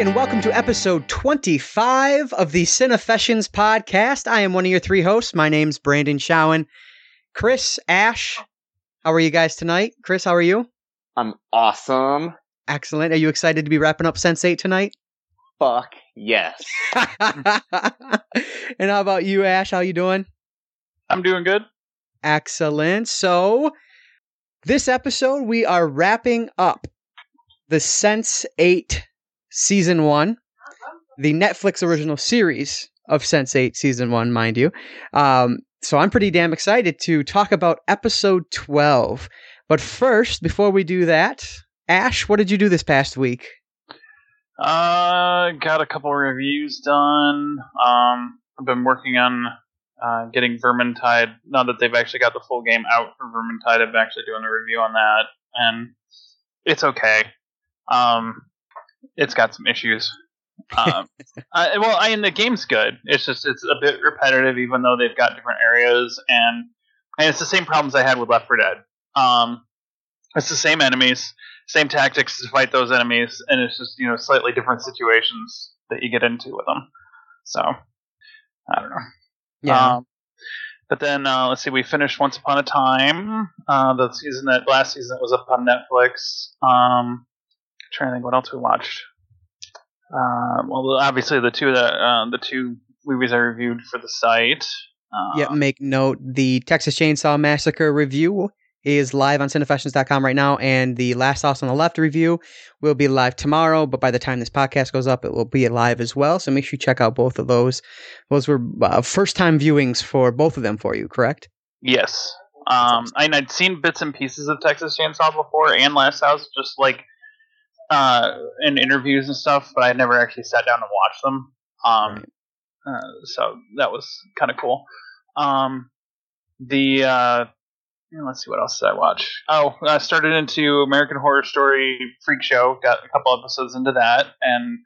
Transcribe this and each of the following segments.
and welcome to episode 25 of the Cinefessions podcast. I am one of your three hosts. My name's Branden Chowen. Chris, Ashe, how are you guys tonight? Chris, how are you? I'm awesome. Excellent. Are you excited to be wrapping up Sense8 tonight? Fuck yes. and how about you, Ashe? How you doing? I'm doing good. Excellent. So, this episode, we are wrapping up the Sense 8 Season 1, the Netflix original series of Sense8 Season 1, mind you. Um, so, I'm pretty damn excited to talk about episode 12. But first, before we do that, Ashe, what did you do this past week? Uh, got a couple reviews done. Um, I've been working on uh, getting Vermintide. Now that they've actually got the full game out for Vermintide, I'm actually doing a review on that, and it's okay. Um, it's got some issues. Um, well, I mean the game's good. It's just it's a bit repetitive, even though they've got different areas, and and it's the same problems I had with Left 4 Dead. Um, it's the same enemies, same tactics to fight those enemies, and it's just you know slightly different situations that you get into with them. So I don't know. Yeah. Um, but then uh, let's see, we finished Once Upon a Time, uh, the season that last season that was up on Netflix. Um, trying to think what else we watched. Uh, well, obviously the two that uh, the two movies I reviewed for the site. Uh, Yep, make note the Texas Chainsaw Massacre review is live on cinefessions.com right now, and the Last House on the Left review will be live tomorrow. But by the time this podcast goes up, it will be live as well. So make sure you check out both of those. Those were uh, first time viewings for both of them for you, correct? Yes. Um, I, I'd seen bits and pieces of Texas Chainsaw before and Last House, just like uh, in interviews and stuff, but I never actually sat down and watched them. Um, Right. uh, so that was kind of cool. Um, the uh, let's see what else did I watch. Oh, I started into American Horror Story Freak Show. Got a couple episodes into that, and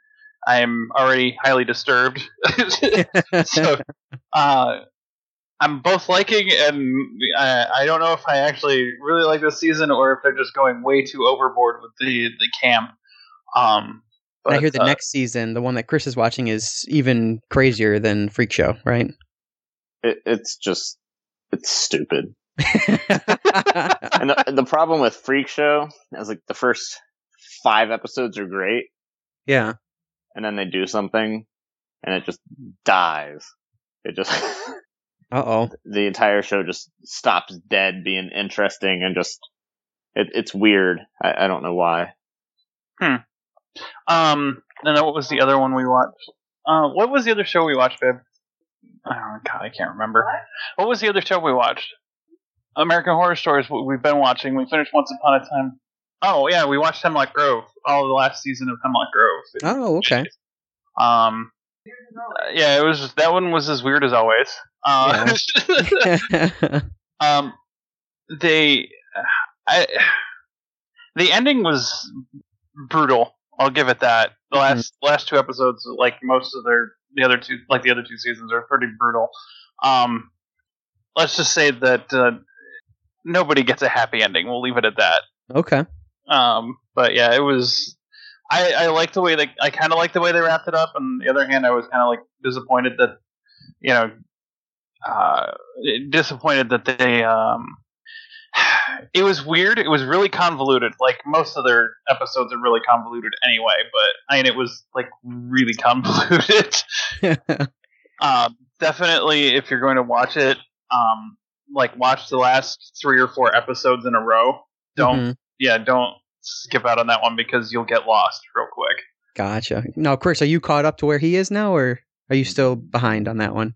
I'm already highly disturbed. so, uh, I'm both liking and I, I don't know if I actually really like this season or if they're just going way too overboard with the the camp. Um, And I hear the uh, next season, the one that Chris is watching, is even crazier than Freak Show, right? It, it's just it's stupid. And the, the problem with Freak Show is like the first five episodes are great, yeah. and then they do something, and it just dies. It just oh. the entire show just stops dead being interesting and just it, it's weird. I, I don't know why. Hmm. Um, and then what was the other one we watched? Uh, what was the other show we watched, babe? Oh God, I can't remember. What was the other show we watched? American Horror Stories. We've been watching. We finished Once Upon a Time. Oh yeah, we watched Hemlock Grove. All of the last season of Hemlock Grove. Oh, okay. Um, uh, yeah, it was just, that one was as weird as always. Uh, um, they, I, the ending was brutal. I'll give it that. The last last two episodes, like most of their the other two, like the other two seasons, are pretty brutal. Um, let's just say that uh, nobody gets a happy ending. We'll leave it at that. okay. Um, but yeah, it was. I I like the way they. I kind of like the way they wrapped it up. And on the other hand, I was kind of like disappointed that, you know, uh, disappointed that they. Um, it was weird. It was really convoluted. Like most of their episodes are really convoluted anyway. But I mean, it was like really convoluted. um, definitely, if you're going to watch it, um, like watch the last three or four episodes in a row. Don't Mhm. yeah, don't skip out on that one because you'll get lost real quick. Gotcha. Now, Chris, are you caught up to where he is now, or are you still behind on that one?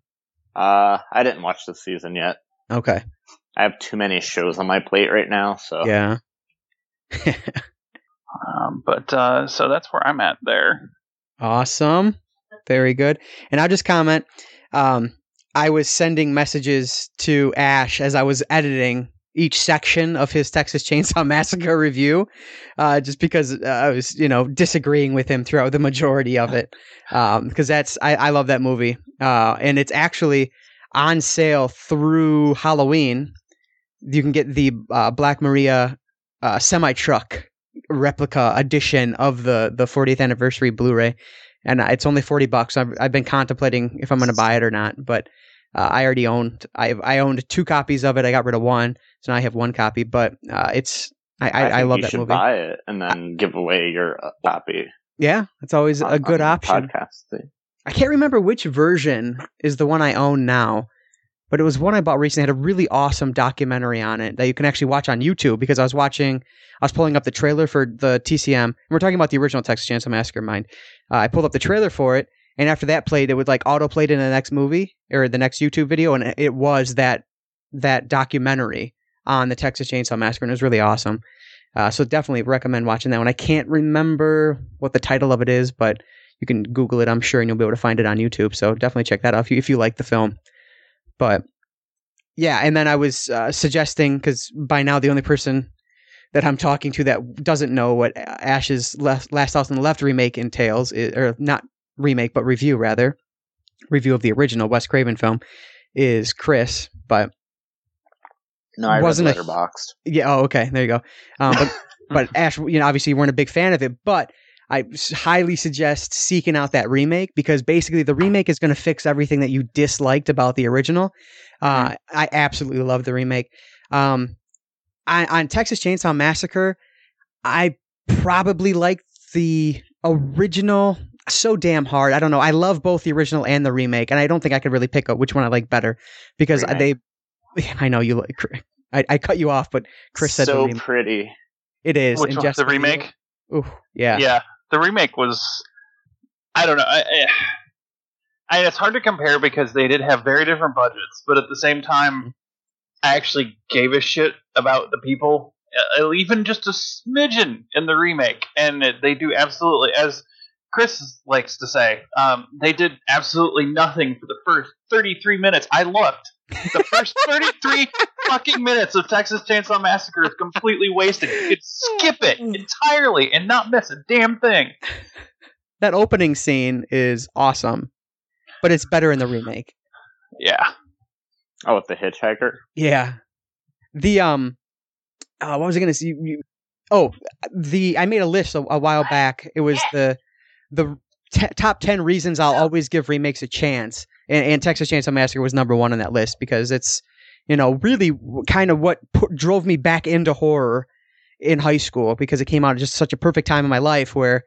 Uh, I didn't watch this season yet. Okay. I have too many shows on my plate right now, so Yeah. Um, but uh, so that's where I'm at there. Awesome. Very good. And I'll just comment. Um, I was sending messages to Ashe as I was editing each section of his Texas Chainsaw Massacre review, uh, just because uh, I was, you know, disagreeing with him throughout the majority of it. Um, because that's I, I love that movie, uh, and it's actually on sale through Halloween. You can get the uh, Black Maria uh, semi truck replica edition of the the 40th anniversary Blu-ray, and it's only 40 bucks. I've I've been contemplating if I'm going to buy it or not, but uh, I already owned I I owned two copies of it. I got rid of one, so now I have one copy. But uh, it's I I, I, think love you that should movie. buy it and then give away your uh, copy. Yeah, it's always on- a good option. Podcast thing. I can't remember which version is the one I own now, but it was one I bought recently. It had a really awesome documentary on it that you can actually watch on YouTube because I was watching, I was pulling up the trailer for the TCM. And we're talking about the original Texas Chainsaw Massacre, mind. Uh, I pulled up the trailer for it, and after that played, it would like auto played in the next movie or the next YouTube video, and it was that that documentary on the Texas Chainsaw Massacre, and it was really awesome. Uh, so definitely recommend watching that one. I can't remember what the title of it is, but you can Google it, I'm sure, and you'll be able to find it on YouTube. So definitely check that out if you if you like the film. But yeah, and then I was uh, suggesting because by now the only person that I'm talking to that doesn't know what Ashe's Last, House on the Left remake entails, is, or not remake but review rather, review of the original Wes Craven film, is Chris. But No, I Wasn't a- yeah, oh okay, there you go. Um, but but Ashe, you know, obviously you weren't a big fan of it, but I highly suggest seeking out that remake because basically the remake is going to fix everything that you disliked about the original. Uh, I absolutely love the remake. Um, I, on Texas Chainsaw Massacre, I probably like the original so damn hard. I don't know. I love both the original and the remake, and I don't think I could really pick up which one I like better because Remake. they. I know you like. I, I cut you off, but Chris said so pretty. It is. Which Jessica the remake? Ooh, yeah. yeah, the remake was. I don't know. I, I, it's hard to compare because they did have very different budgets, but at the same time, I actually gave a shit about the people, uh, even just a smidgen in the remake, and it, they do absolutely as Chris likes to say. Um, they did absolutely nothing for the first thirty-three minutes. I looked. The first thirty-three fucking minutes of Texas Chainsaw Massacre is completely wasted. You could skip it entirely and not miss a damn thing. That opening scene is awesome, but it's better in the remake. Yeah. Oh, with the hitchhiker. Yeah. The um, uh, what was I gonna say? You, you- oh, the I made a list a, a while back. It was the the t- top ten reasons I'll always give remakes a chance, and, and Texas Chainsaw Massacre was number one on that list because it's you know really kind of what put, drove me back into horror in high school because it came out at just such a perfect time in my life where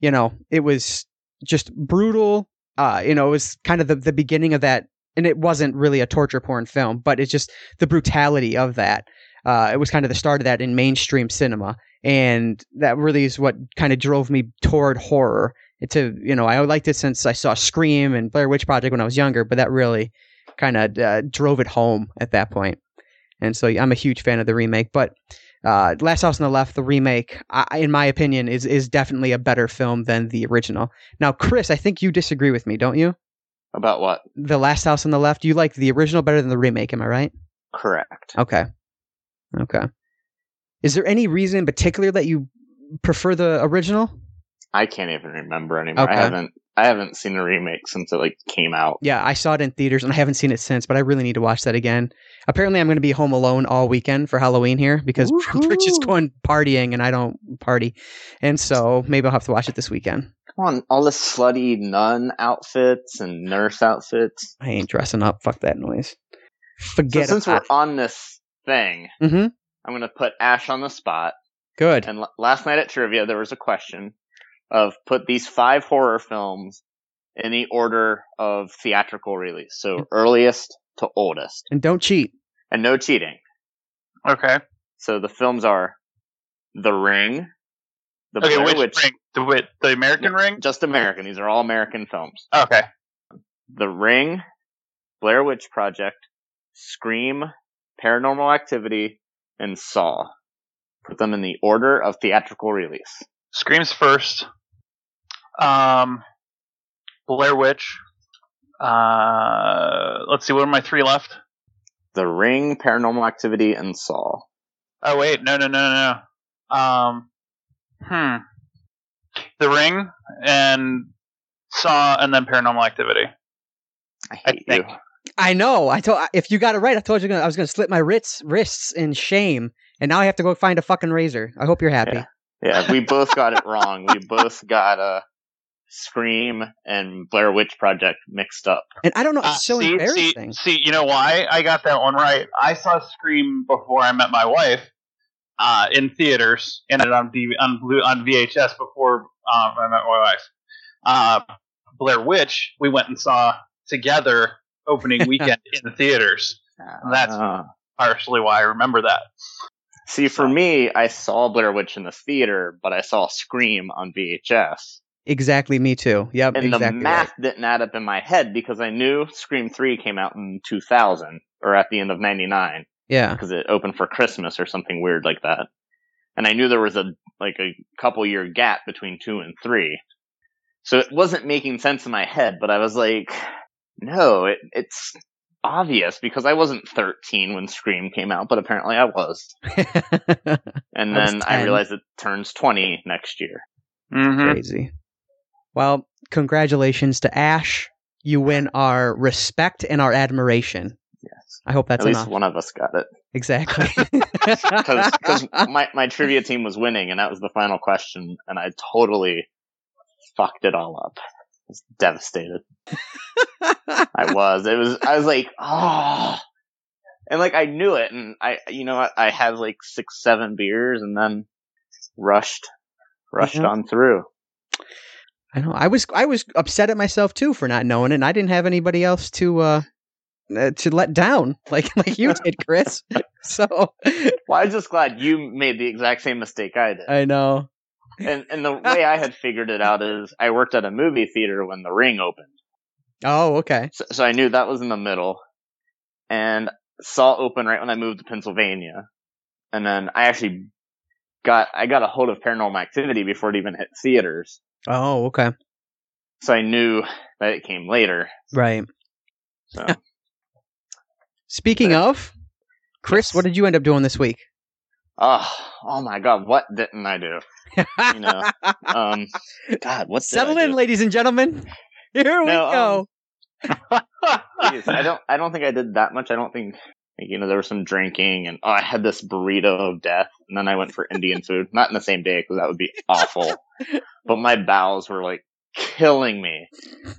you know it was just brutal. Uh, you know, it was kind of the the beginning of that and it wasn't really a torture porn film, but it's just the brutality of that. Uh, it was kind of the start of that in mainstream cinema, and that really is what kind of drove me toward horror. To you know, I liked it since I saw Scream and Blair Witch Project when I was younger, but that really kind of uh, drove it home at that point. And so I'm a huge fan of the remake, but uh, Last House on the Left, the remake, I, in my opinion, is is definitely a better film than the original. Now, Chris, I think you disagree with me, don't you? About what? the last house on the left you like the original better than the remake am i right Correct. okay okay is there any reason in particular that you prefer the original I can't even remember anymore. Okay. I haven't. I haven't seen a remake since it like came out. yeah i saw it in theaters and i haven't seen it since but i really need to watch that again apparently i'm going to be home alone all weekend for halloween here because rich is Woohoo. going partying and i don't party and so maybe i'll have to watch it this weekend Come on, all the slutty nun outfits and nurse outfits. i ain't dressing up fuck that noise Forget So since we're on this thing, mm-hmm I'm gonna put Ashe on the spot. good And l- last night at trivia, there was a question of put these five horror films in the order of theatrical release, so earliest to oldest, and don't cheat and no cheating. Okay. So the films are The Ring, The Okay. Blair Which Witch, ring? The wi- the American ring? just American. These are all American films. Okay. The Ring, Blair Witch Project, Scream, Paranormal Activity, and Saw. Put them in the order of theatrical release. Screams first. Um, Blair Witch. Uh, let's see. What are my three left? The Ring, Paranormal Activity, and Saw. Oh wait, no, no, no, no. no. Um, hmm. The Ring and Saw, and then Paranormal Activity. I I hate think. you. I know. I told if you got it right, I told you gonna, I was going to slit my wrists wrists in shame, and now I have to go find a fucking razor. I hope you're happy. Yeah. Yeah, we both got it wrong. We both got uh, Scream and Blair Witch Project mixed up. And I don't know. It's Uh, so see, embarrassing. See, see, you know why I got that one right? I saw Scream before I met my wife uh, in theaters and on D- on blue on VHS before um, I met my wife. Uh, Blair Witch, we went and saw together opening weekend in the theaters. That's- Uh, Partially why I remember that. see, for me, I saw Blair Witch in the theater, but I saw Scream on VHS. Exactly. Me too. Yep. And exactly. the math didn't add up in my head because I knew Scream 3 came out in 2000 or at the end of 99 Yeah. because it opened for Christmas or something weird like that. And I knew there was a like a couple year gap between 2 and 3. So it wasn't making sense in my head, but I was like, no, it, it's obvious because I wasn't 13 when Scream came out, but apparently I was. And I was then I realized it turns 20 next year. Mm-hmm. Crazy. Well, congratulations to Ashe. You win our respect and our admiration. Yes. I hope that's At least enough. one of us got it. Exactly. because my my trivia team was winning, and that was the final question, and I totally fucked it all up. I was devastated. I was. It was. I was like, oh, and like I knew it, and I, you know, I, I had like six, seven beers, and then rushed, rushed Yeah. on through. I know. I was I was upset at myself too for not knowing it. And I didn't have anybody else to uh, uh to let down like like you did, Chris. so Well, I was just glad you made the exact same mistake I did. I know. And and the way I had figured it out is I worked at a movie theater when The Ring opened. Oh, okay. So, so I knew that was in the middle, and saw open right when I moved to Pennsylvania, and then I actually got I got a hold of Paranormal Activity before it even hit theaters, Oh, okay. so I knew that it came later. Right. So Speaking of, Chris, Yes. what did you end up doing this week? oh oh my god, what didn't I do? You know, um, God, what Settle in, ladies and gentlemen. Here we No, go. Jeez, I don't I don't think I did that much. I don't think you know there was some drinking and oh I had this burrito of death and then I went for Indian food. Not in the same day because that would be awful. but my bowels were like killing me.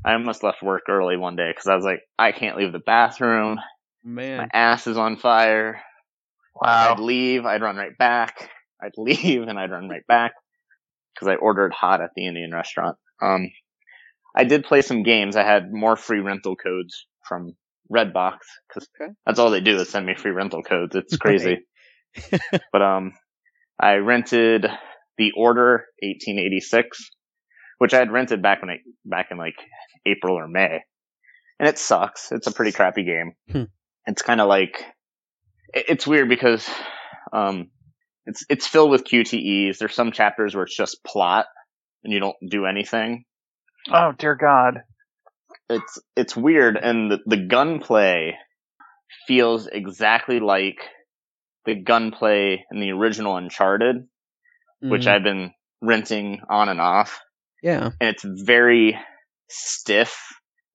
I almost left work early one day because I was like I can't leave the bathroom. Man, my ass is on fire. Wow. I'd leave. I'd run right back. I'd leave and I'd run right back because I ordered hot at the Indian restaurant. Um, I did play some games. I had more free rental codes from Redbox because Okay. that's all they do is send me free rental codes. It's crazy. but um, I rented the Order 1886, which I had rented back when I back in like April or May, and it sucks. It's a pretty crappy game. Hmm. It's kind of like it- it's weird because um, it's it's filled with QTEs. There's some chapters where it's just plot and you don't do anything. Oh dear God. It's it's weird, and the, the gunplay feels exactly like the gunplay in the original Uncharted, which Mhm. I've been renting on and off, yeah. and it's very stiff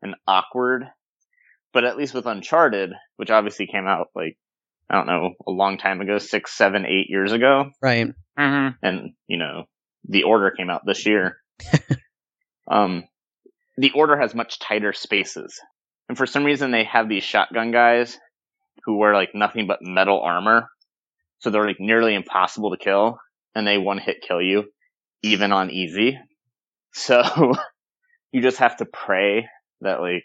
and awkward. But at least with Uncharted, which obviously came out like I don't know a long time ago, six, seven, eight years ago, Right. Mm-hmm. and you know the order came out this year um the order has much tighter spaces. And for some reason they have these shotgun guys who wear like nothing but metal armor. So they're like nearly impossible to kill and they one hit kill you even on easy. So you just have to pray that like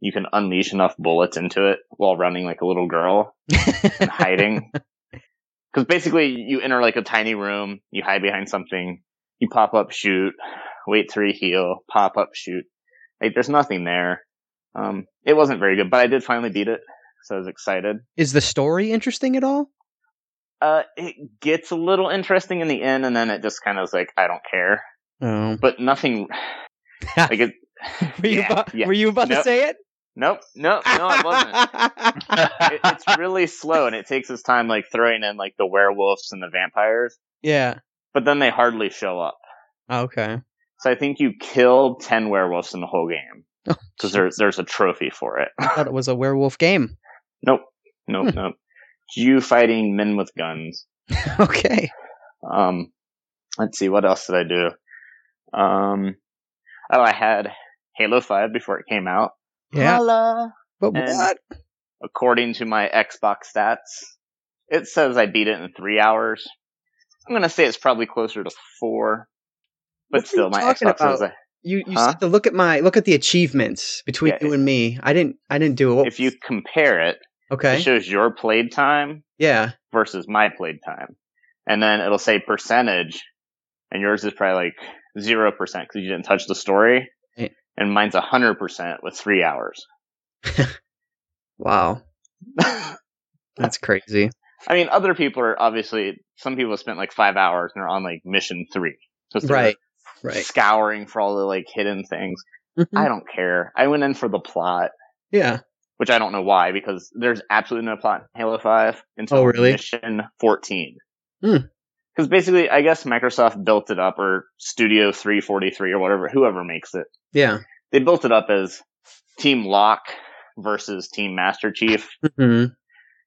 you can unleash enough bullets into it while running like a little girl and hiding. Because basically, you enter like a tiny room, you hide behind something, you pop up, shoot, wait to heal, pop up, shoot. Like, there's nothing there. Um, it wasn't very good, but I did finally beat it, so I was excited. Is the story interesting at all? Uh, it gets a little interesting in the end, and then it just kind of was like, I don't care. Oh. But nothing, like it, were you yeah, about, yeah. were you about to say it? nope, nope, no, I wasn't. it, it's really slow, and it takes its time, like throwing in like the werewolves and the vampires, yeah. but then they hardly show up. Okay. So I think you killed ten werewolves in the whole game Oh, because there's there's a trophy for it. I thought it was a werewolf game. nope, nope, Hmm. nope. You fighting men with guns. okay. Um, let's see, what else did I do? Um, oh, I had Halo 5 before it came out. Yeah. Holla. But And- what? According to my Xbox stats, it says I beat it in three hours. I'm gonna say it's probably closer to four. But What are you still, my Xbox about? I, You you Huh? have to look at my look at the achievements between Yeah. you and me. I didn't I didn't do it. if you compare it, okay. it shows your played time yeah. versus my played time. And then it'll say percentage, and yours is probably like 0% because you didn't touch the story. Right. And mine's 100% with three hours. Wow. That's crazy. I mean, other people are obviously, some people spent like five hours and are on like mission three. So Right. Right. Scouring for all the like hidden things. Mhm. I don't care. I went in for the plot, Yeah. which I don't know why, because there's absolutely no plot in Halo 5 until Oh, really? mission 14. Hmm. Because basically, I guess Microsoft built it up, or Studio 343, or whatever, whoever makes it. Yeah. They built it up as Team Locke versus Team Master Chief, hmm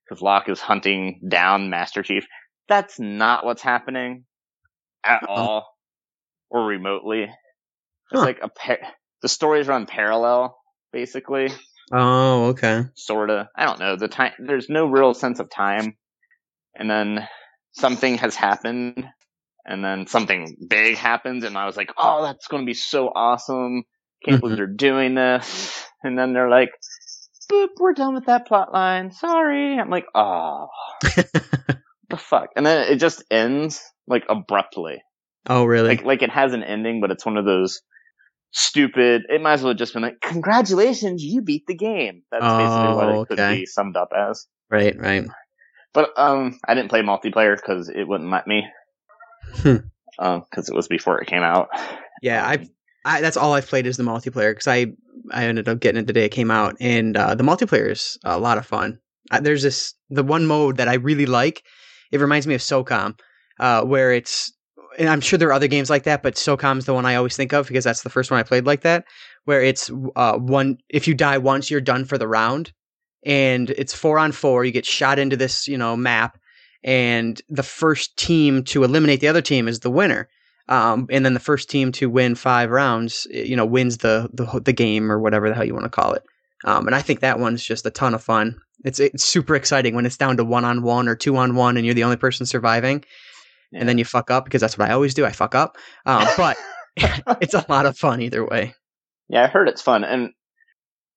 because Locke is hunting down Master Chief. That's not what's happening at Uh-oh. all, or remotely. It's Huh. like a par- the stories run parallel, basically. Oh, okay. sorta. I don't know. The time there's no real sense of time, and then something has happened, and then something big happens, and I was like, "Oh, that's going to be so awesome! Can't believe mm-hmm. they're doing this." And then they're like, "Boop, we're done with that plot line. Sorry." I'm like, "Oh, the fuck!" And then it just ends like abruptly, oh, really? like like it has an ending, but it's one of those. Stupid. It might as well have just been like, "Congratulations, you beat the game." That's basically what Oh, it could be summed up as. right. Right. But um, I didn't play multiplayer because it wouldn't let me. Hmm. Um, because it was before it came out. Yeah. I. I that's all I've played is the multiplayer because I I ended up getting it the day it came out, and uh, the multiplayer is a lot of fun. Uh, there's this the one mode that I really like. It reminds me of SOCOM, uh, where it's and I'm sure there are other games like that, but SOCOM's the one I always think of because that's the first one I played like that, where it's uh, one if you die once, you're done for the round, and it's four on four. You get shot into this you know map, and the first team to eliminate the other team is the winner. Um, and then the first team to win five rounds, eh, you know, wins the the, the game or whatever the hell you want to call it. Um, and I think that one's just a ton of fun. It's it's super exciting when it's down to one on one or two on one, and you're the only person surviving, and then you fuck up because that's what I always do. I fuck up. Um, but it's a lot of fun either way. Yeah, I heard it's fun, and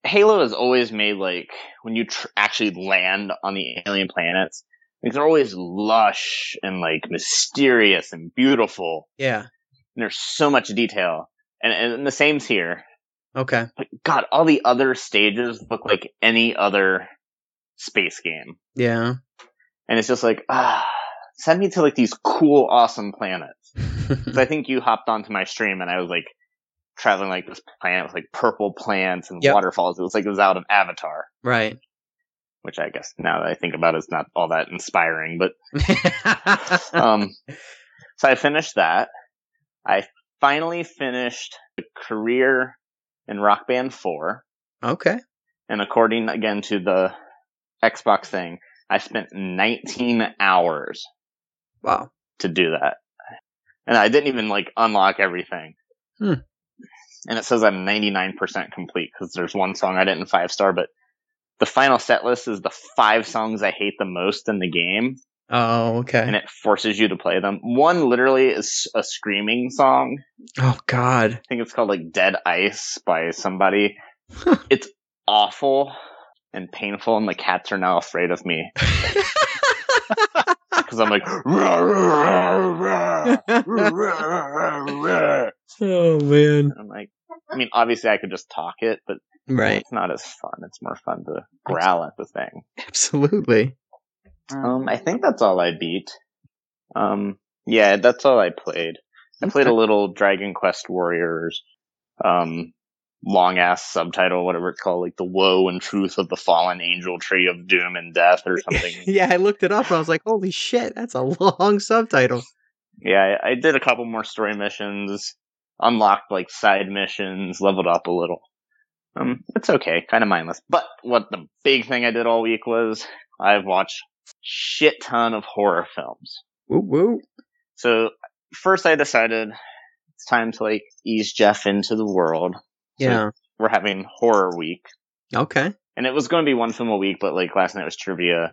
Halo has always made like when you tr- actually land on the alien planets, like they're always lush and like mysterious and beautiful, Yeah. and there's so much detail. And and the same's here. Okay. But God, all the other stages look like any other space game. Yeah. and it's just like ah send me to like these cool awesome planets 'Cause i think you hopped onto my stream and i was like traveling like this planet with like purple plants and Yep. waterfalls it was like it was out of avatar right. which i guess now that i think about it is not all that inspiring but um so i finished that i finally finished the career in rock band 4 okay. and according again to the xbox thing i spent 19 hours Wow. to do that. And I didn't even like unlock everything. Hmm. And it says I'm 99% complete because there's one song I didn't five star, but the final set list is the five songs I hate the most in the game, Oh, okay. and it forces you to play them. One literally is a screaming song. oh God. I think it's called like Dead Ice by somebody. it's awful and painful, and the cats are now afraid of me because I'm like, "Rah, rah, rah, rah, rah, rah." oh man. I'm like, I mean, obviously I could just talk it, but Right. it's not as fun. It's more fun to growl at the thing. Absolutely. Um, I think that's all I beat. Um, yeah, that's all I played. I played a little Dragon Quest Warriors, um, long ass subtitle, whatever it's called, like the woe and truth of the fallen angel tree of doom and death or something. Yeah, I looked it up and I was like, holy shit, that's a long subtitle. yeah, I, I did a couple more story missions, unlocked like side missions, leveled up a little. Um, it's okay, kind of mindless. But what the big thing I did all week was I've watched shit ton of horror films. Woo woo. So first I decided it's time to like ease Jeff into the world. Yeah. We're having horror week. Okay. And it was going to be one film a week, but like last night was trivia.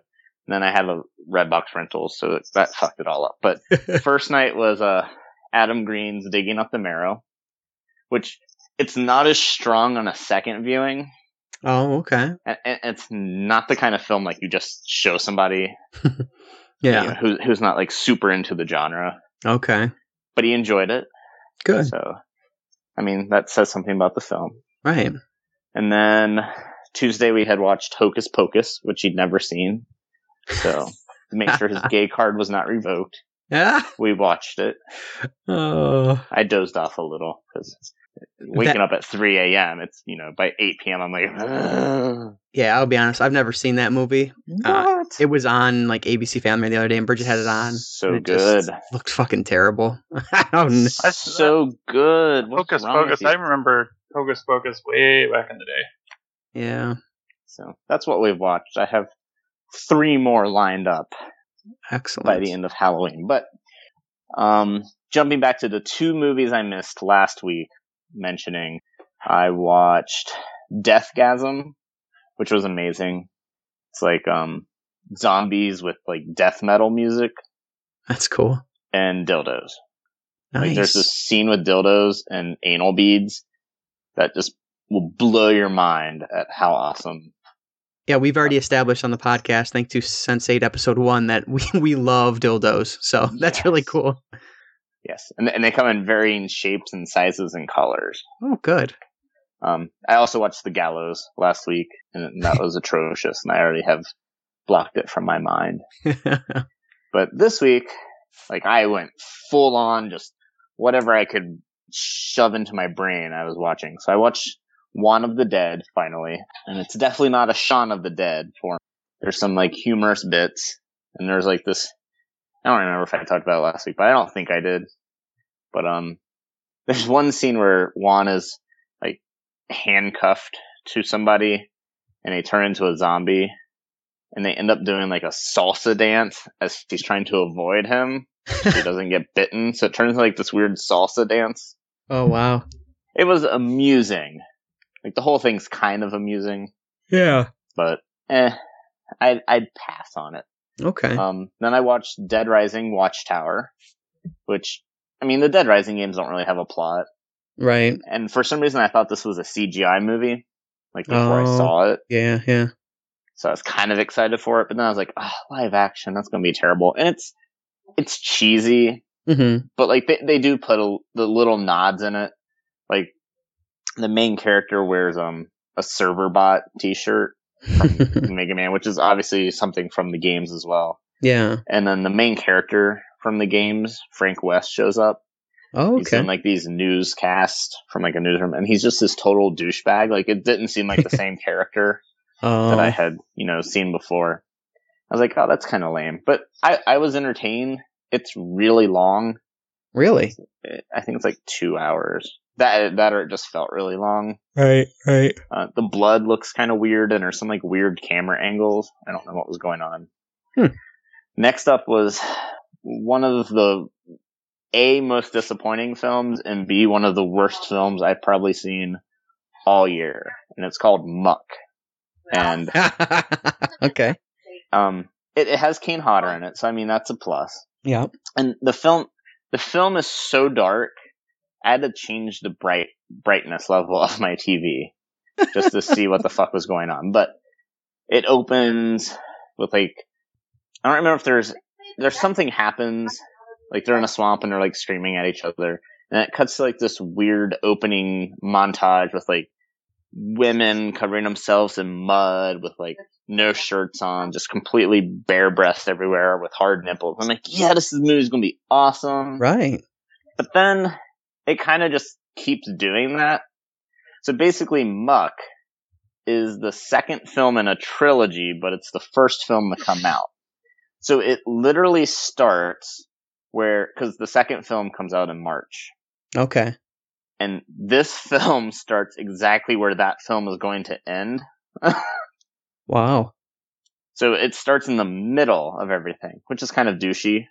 And then I had a Redbox rental, so that fucked it all up. But first night was uh Adam Green's Digging Up the Marrow, which it's not as strong on a second viewing. oh, okay. And, and it's not the kind of film like you just show somebody Yeah. you know, who, who's not like super into the genre, Okay. but he enjoyed it. Good. So, I mean, that says something about the film. Right. And then Tuesday we had watched Hocus Pocus, which he'd never seen. So, to make sure his gay card was not revoked, Yeah. we watched it. Oh. I dozed off a little because waking up at 3 a.m., it's, you know, by 8 p.m., I'm like, "Ugh, Yeah, I'll be honest. I've never seen that movie. Uh, what? It was on like ABC Family the other day, and Bridget had it on. So it good. just Looked fucking terrible. I don't know. That's so good. What's Focus, focus. I remember Focus, focus way back in the day. Yeah. So that's what we've watched. I have three more lined up Excellent. by the end of Halloween. But um, jumping back to the two movies I missed last week, mentioning, I watched Deathgasm, which was amazing. It's like um, zombies with like death metal music That's cool. and dildos. Nice. Like there's this scene with dildos and anal beads that just will blow your mind at how awesome. Yeah, we've already established on the podcast, thanks to Sense Eight episode one, that we, we love dildos. So that's really cool. Yes, and and they come in varying shapes and sizes and colors. Oh, good. Um, I also watched The Gallows last week, and that was atrocious, and I already have blocked it from my mind. But this week, like I went full on, just whatever I could shove into my brain, I was watching. So I watched Juan of the Dead finally, and it's definitely not a Shaun of the Dead form. There's some like humorous bits, and there's like this. I don't remember if I talked about it last week, but I don't think I did. But um, there's one scene where Juan is like handcuffed to somebody, and they turn into a zombie, and they end up doing like a salsa dance as he's trying to avoid him. so he doesn't get bitten. So it turns into like this weird salsa dance. oh, wow. It was amusing. Like the whole thing's kind of amusing, Yeah. but eh, I'd, I'd pass on it. Okay. Um, then I watched Dead Rising Watchtower, which, I mean, the Dead Rising games don't really have a plot. right. And for some reason I thought this was a CGI movie, like before I Oh. saw it. Yeah, yeah. So I was kind of excited for it, but then I was like, ah, live action, that's gonna be terrible. And it's, it's cheesy, Mm-hmm. but like they, they do put a, the little nods in it. Like the main character wears, um, a Servbot t-shirt Mega Man, which is obviously something from the games as well. yeah. And then the main character from the games, Frank West, shows up. Oh, He's okay. in like these newscasts from like a newsroom, and he's just this total douchebag. Like it didn't seem like the same character oh, that I had, you know, seen before. I was like, oh, that's kind of lame, but I, I was entertained. It's really long. really? I think it's like two hours. That that or it just felt really long. Right, right. Uh, the blood looks kind of weird, and there's some like weird camera angles. I don't know what was going on. Hmm. Next up was one of the a most disappointing films, and b one of the worst films I've probably seen all year, and it's called Muck. And okay. um, it, it has Kane Hodder in it, so I mean that's a plus. Yeah. and the film the film is so dark i had to change the bright brightness level of my tv just to see what the fuck was going on but it opens with like i don't remember if there's there's something happens like they're in a swamp and they're like screaming at each other and it cuts to like this weird opening montage with like women covering themselves in mud with like no shirts on, just completely bare breasts everywhere with hard nipples. I'm like, yeah, this movie's gonna be awesome. Right. But then it kind of just keeps doing that. So basically, Muck is the second film in a trilogy, but it's the first film to come out. So it literally starts where, cause the second film comes out in March. Okay. And this film starts exactly where that film is going to end. Wow. So it starts in the middle of everything, which is kind of douchey.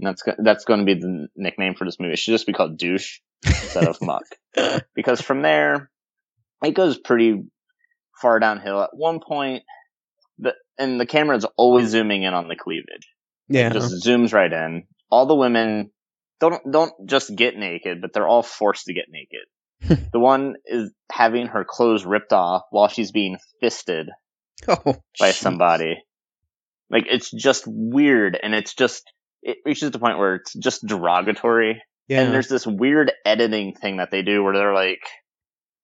And that's that's going to be the nickname for this movie. It should just be called Douche instead of Muck, because from there it goes pretty far downhill. At one point, the and the camera is always zooming in on the cleavage. Yeah. Just zooms right in. All the women don't don't just get naked, but they're all forced to get naked. the one is having her clothes ripped off while she's being fisted oh, by jeez. somebody. Like it's just weird, and it's just it reaches the point where it's just derogatory. Yeah. And there's this weird editing thing that they do where they're like,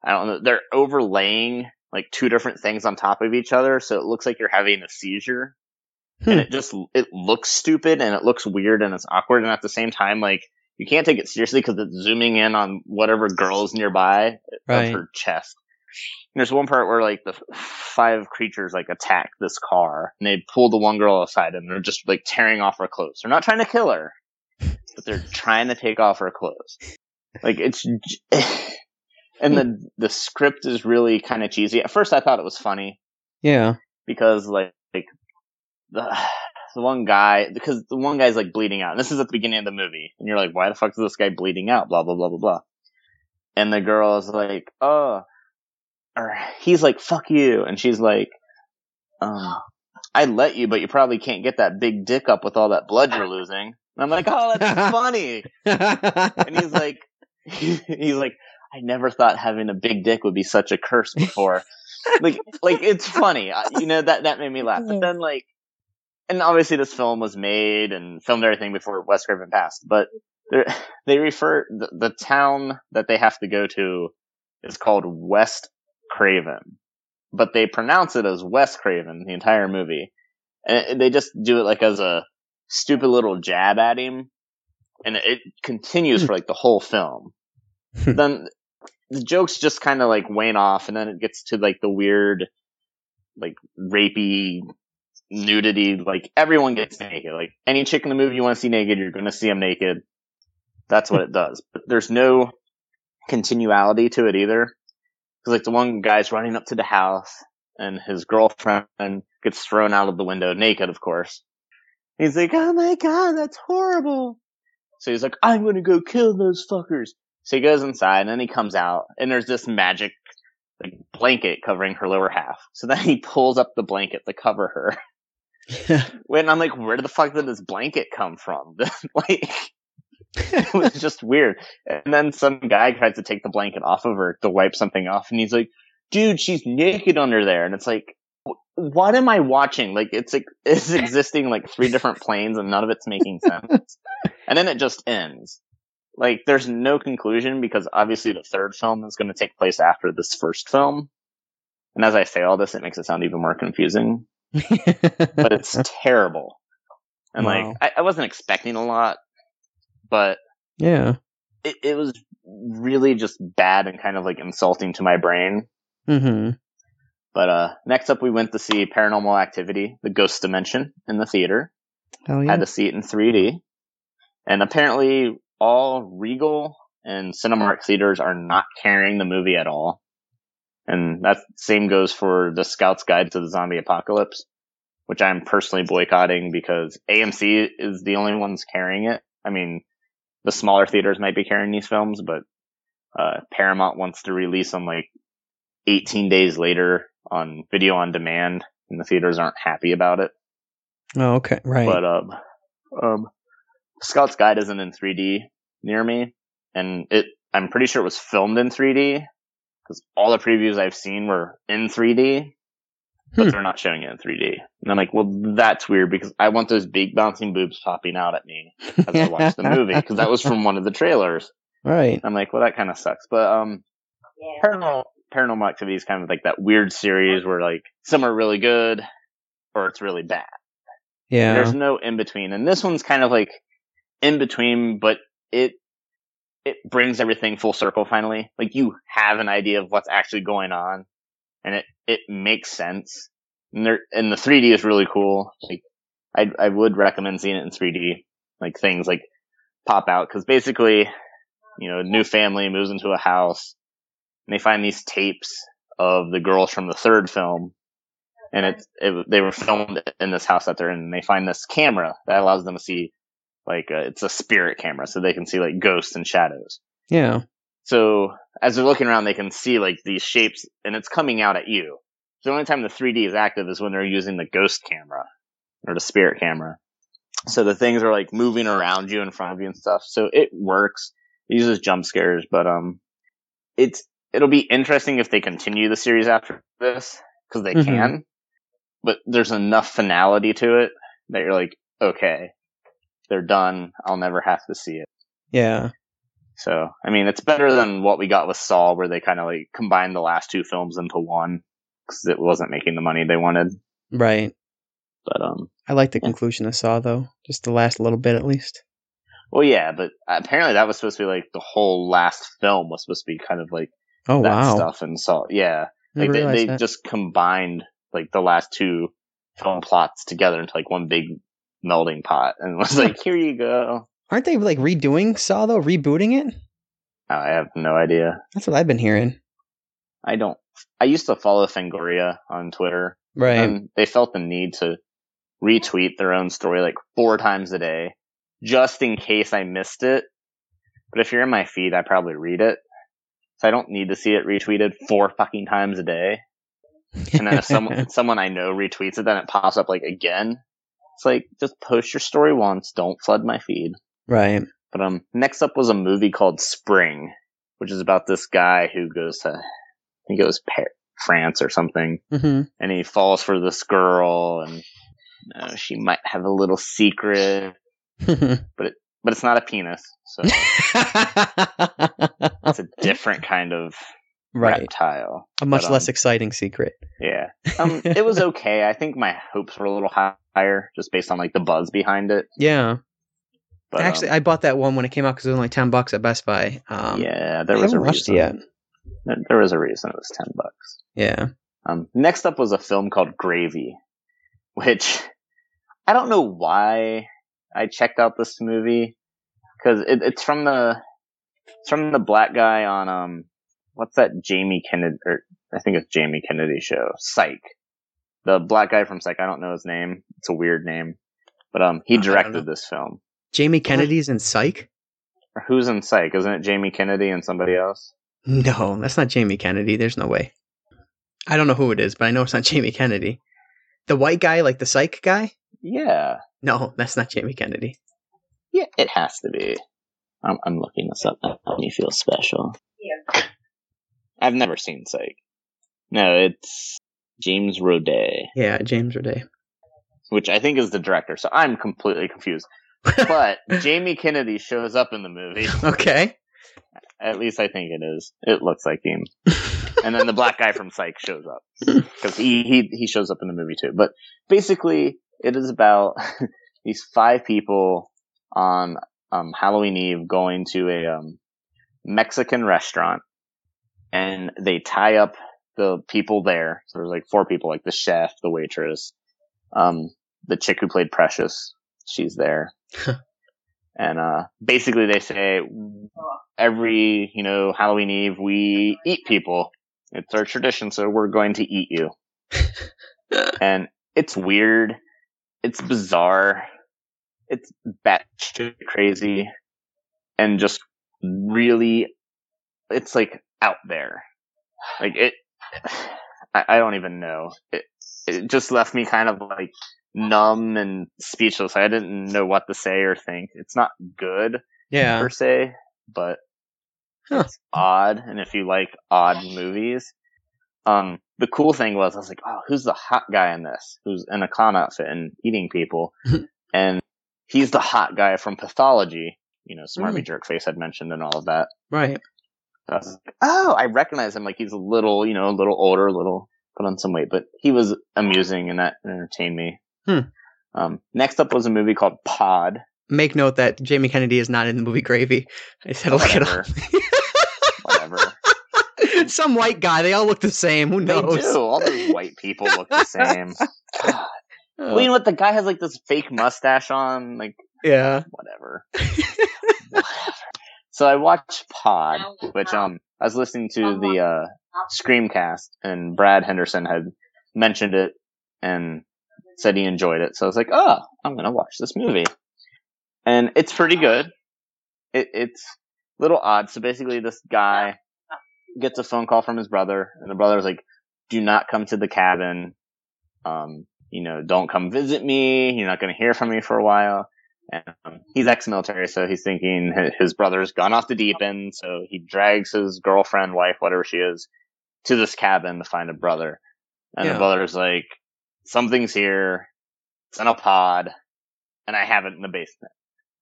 I don't know, they're overlaying like two different things on top of each other, so it looks like you're having a seizure. Hmm. And it just it looks stupid and it looks weird and it's awkward, and at the same time, like you can't take it seriously because it's zooming in on whatever girl's nearby Right. of her chest. And there's one part where like the five creatures like attack this car and they pull the one girl aside and they're just like tearing off her clothes. They're not trying to kill her, but they're trying to take off her clothes. Like it's, j- and the the script is really kind of cheesy. At first, I thought it was funny yeah. because like like the the one guy because the one guy's like bleeding out. And this is at the beginning of the movie, and you're like, why the fuck is this guy bleeding out? Blah blah blah blah blah. And the girl is like, oh, or he's like, fuck you, and she's like, um, I'd let you, but you probably can't get that big dick up with all that blood you're losing. And I'm like, oh, that's funny. And he's like, he's like, I never thought having a big dick would be such a curse before. like, like it's funny, you know that that made me laugh. But then, like, and obviously this film was made and filmed everything before Wes Craven passed. But they're- they refer the, the town that they have to go to is called West Craven, but they pronounce it as West Craven the entire movie, and they just do it like as a stupid little jab at him, and it continues hmm. for like the whole film. Hmm. then the jokes just kind of like wane off, and then it gets to like the weird, like rapey nudity. Like everyone gets naked. Like any chick in the movie you want to see naked, you're going to see them naked. That's what it does. But there's no continuality to it either. Cause like the one guy's running up to the house and his girlfriend gets thrown out of the window naked, of course. He's like, oh my god, that's horrible. So he's like, I'm gonna go kill those fuckers. So he goes inside and then he comes out and there's this magic like blanket covering her lower half. So then he pulls up the blanket to cover her. When I'm like, where the fuck did this blanket come from? like, it was just weird. And then some guy tries to take the blanket off of her to wipe something off, and he's like, "Dude, she's naked under there." And it's like, what am I watching? Like, it's like it's existing like three different planes, and none of it's making sense. and then it just ends. Like, there's no conclusion because obviously the third film is going to take place after this first film. And as I say all this, it makes it sound even more confusing but it's terrible. And Wow. like, I, I wasn't expecting a lot, but yeah. it, it was really just bad and kind of like insulting to my brain. Mm-hmm. But uh, next up, we went to see Paranormal Activity: The Ghost Dimension in the theater. Hell yeah. Had to see it in 3D, and apparently, all Regal and Cinemark theaters are not carrying the movie at all. And that same goes for The Scout's Guide to the Zombie Apocalypse, which I'm personally boycotting because AMC is the only ones carrying it. I mean, the smaller theaters might be carrying these films, but uh, Paramount wants to release them like 18 days later on video on demand, and the theaters aren't happy about it. oh, okay. Right. But um, um, Scout's Guide isn't in 3D near me, and it I'm pretty sure it was filmed in 3D because all the previews I've seen were in 3D, but Hmm. they're not showing it in 3D. And I'm like, well, that's weird because I want those big bouncing boobs popping out at me as I watch the movie because that was from one of the trailers. right. I'm like, well, that kind of sucks. But um, paranormal paranormal activity is kind of like that weird series where like some are really good or it's really bad. Yeah. There's no in between, and this one's kind of like in between, but it it brings everything full circle finally. Like you have an idea of what's actually going on, and it it makes sense. And and the 3D is really cool. Like I I would recommend seeing it in 3D. Like things like pop out because basically, you know, a new family moves into a house, and they find these tapes of the girls from the third film and it, it they were filmed in this house that they're in. And they find this camera that allows them to see like uh, it's a spirit camera, so they can see like ghosts and shadows. Yeah. So as they're looking around, they can see like these shapes, and it's coming out at you. So The only time the 3D is active is when they're using the ghost camera or the spirit camera. So the things are like moving around you in front of you and stuff. So it works. It uses jump scares, but um, it's it'll be interesting if they continue the series after this because they Mhm. can. But there's enough finality to it that you're like, okay, they're done. I'll never have to see it. Yeah. So, I mean, it's better than what we got with Saw, where they kind of like combined the last two films into one because it wasn't making the money they wanted. Right. But, um, I like the Yeah. conclusion I saw though. Just the last little bit at least. well, yeah, but apparently that was supposed to be like the whole last film was supposed to be kind of like Oh that wow. stuff and Saw. Yeah. Like they, they that. just combined like the last two film plots together into like one big melding pot and was like, here you go. Aren't they like redoing Saw though? Rebooting it? I have no idea. That's what I've been hearing. I don't. I used to follow Fangoria on Twitter, Right. and they felt the need to retweet their own story like four times a day, just in case I missed it. But if you're in my feed, I probably read it, so I don't need to see it retweeted four fucking times a day. And then if someone someone I know retweets it, then it pops up like again. It's like just post your story once, don't flood my feed. Right. But um, next up was a movie called Spring, which is about this guy who goes to, I think it was Pa- France or something, hmm and he falls for this girl, and uh, she might have a little secret, but it's not a penis, so it's a different kind of right. reptile. A much but, less um, exciting secret. Yeah, um, it was okay. I think my hopes were a little higher just based on like the buzz behind it. Yeah. But Actually, um, I bought that one when it came out because it was only ten bucks at Best Buy. Um, yeah, I there was a reason. it yet. There- There was a reason it was ten bucks. Yeah. Um, next up was a film called Gravy, which I don't know why I checked out this movie because it, it's from the it's from the black guy on um what's that Jamie Kennedy or I think it's Jamie Kennedy show Psych. The black guy from Psych. I don't know his name. It's a weird name, but um he I directed this film. Jamie Kennedy's in Psych? Who's in Psych? Isn't it Jamie Kennedy and somebody else? No, that's not Jamie Kennedy. There's no way. I don't know who it is, but I know it's not Jamie Kennedy. The white guy, like the Psych guy? Yeah, No, that's not Jamie Kennedy. yeah, it has to be. I'm, I'm looking this up. That help me feel special. Yeah. I've never seen Psych. No, it's James Roday, Yeah, James Roday. which I think is the director. So I'm completely confused. But Jamie Kennedy shows up in the movie. okay. At least I think it is. It looks like him. and then the black guy from Psych shows up because he, he he shows up in the movie too. But basically, it is about these five people on um, Halloween Eve going to a um, Mexican restaurant, and they tie up the people there. So there's like four people, like the chef, the waitress, um, the chick who played Precious. She's there. And uh, basically, they say every you know Halloween Eve we eat people. It's our tradition, so we're going to eat you. and it's weird. It's bizarre. It's batshit crazy, and just really, it's like out there. Like it, I, I don't even know. It it just left me kind of like numb and speechless. I didn't know what to say or think. It's not good Yeah. per se, but Huh. it's odd. And if you like odd movies, um, the cool thing was I was like, oh, who's the hot guy in this? Who's in a clown outfit and eating people? and he's the hot guy from Pathology. You know, Smarmy Jerkface had mentioned and all of that. Right. So I was like, oh, I recognize him. Like he's a little, you know, a little older, a little put on some weight, but he was amusing and that entertained me. Hmm. Um, next up was a movie called Pod. Make note that Jamie Kennedy is not in the movie Gravy. I just had to look it up. Whatever. Some white guy. They all look the same. Who They knows? do. All those white people look the same. God. Well, you know what? The guy has like this fake mustache on. Like, yeah. whatever. whatever. So I watched Pod, which um I was listening to the uh Screamcast, and Brad Henderson had mentioned it and said he enjoyed it. So I was like, oh, I'm gonna watch this movie. and it's pretty good. It, it's a little odd. So basically, this guy gets a phone call from his brother, and the brother's like, "Do not come to the cabin. Um, you know, don't come visit me. You're not going to hear from me for a while." And um, he's ex-military, so he's thinking his brother's gone off the deep end. So he drags his girlfriend, wife, whatever she is, to this cabin to find a brother. And Yeah. the brother's like, "Something's here. It's in a pod, and I have it in the basement."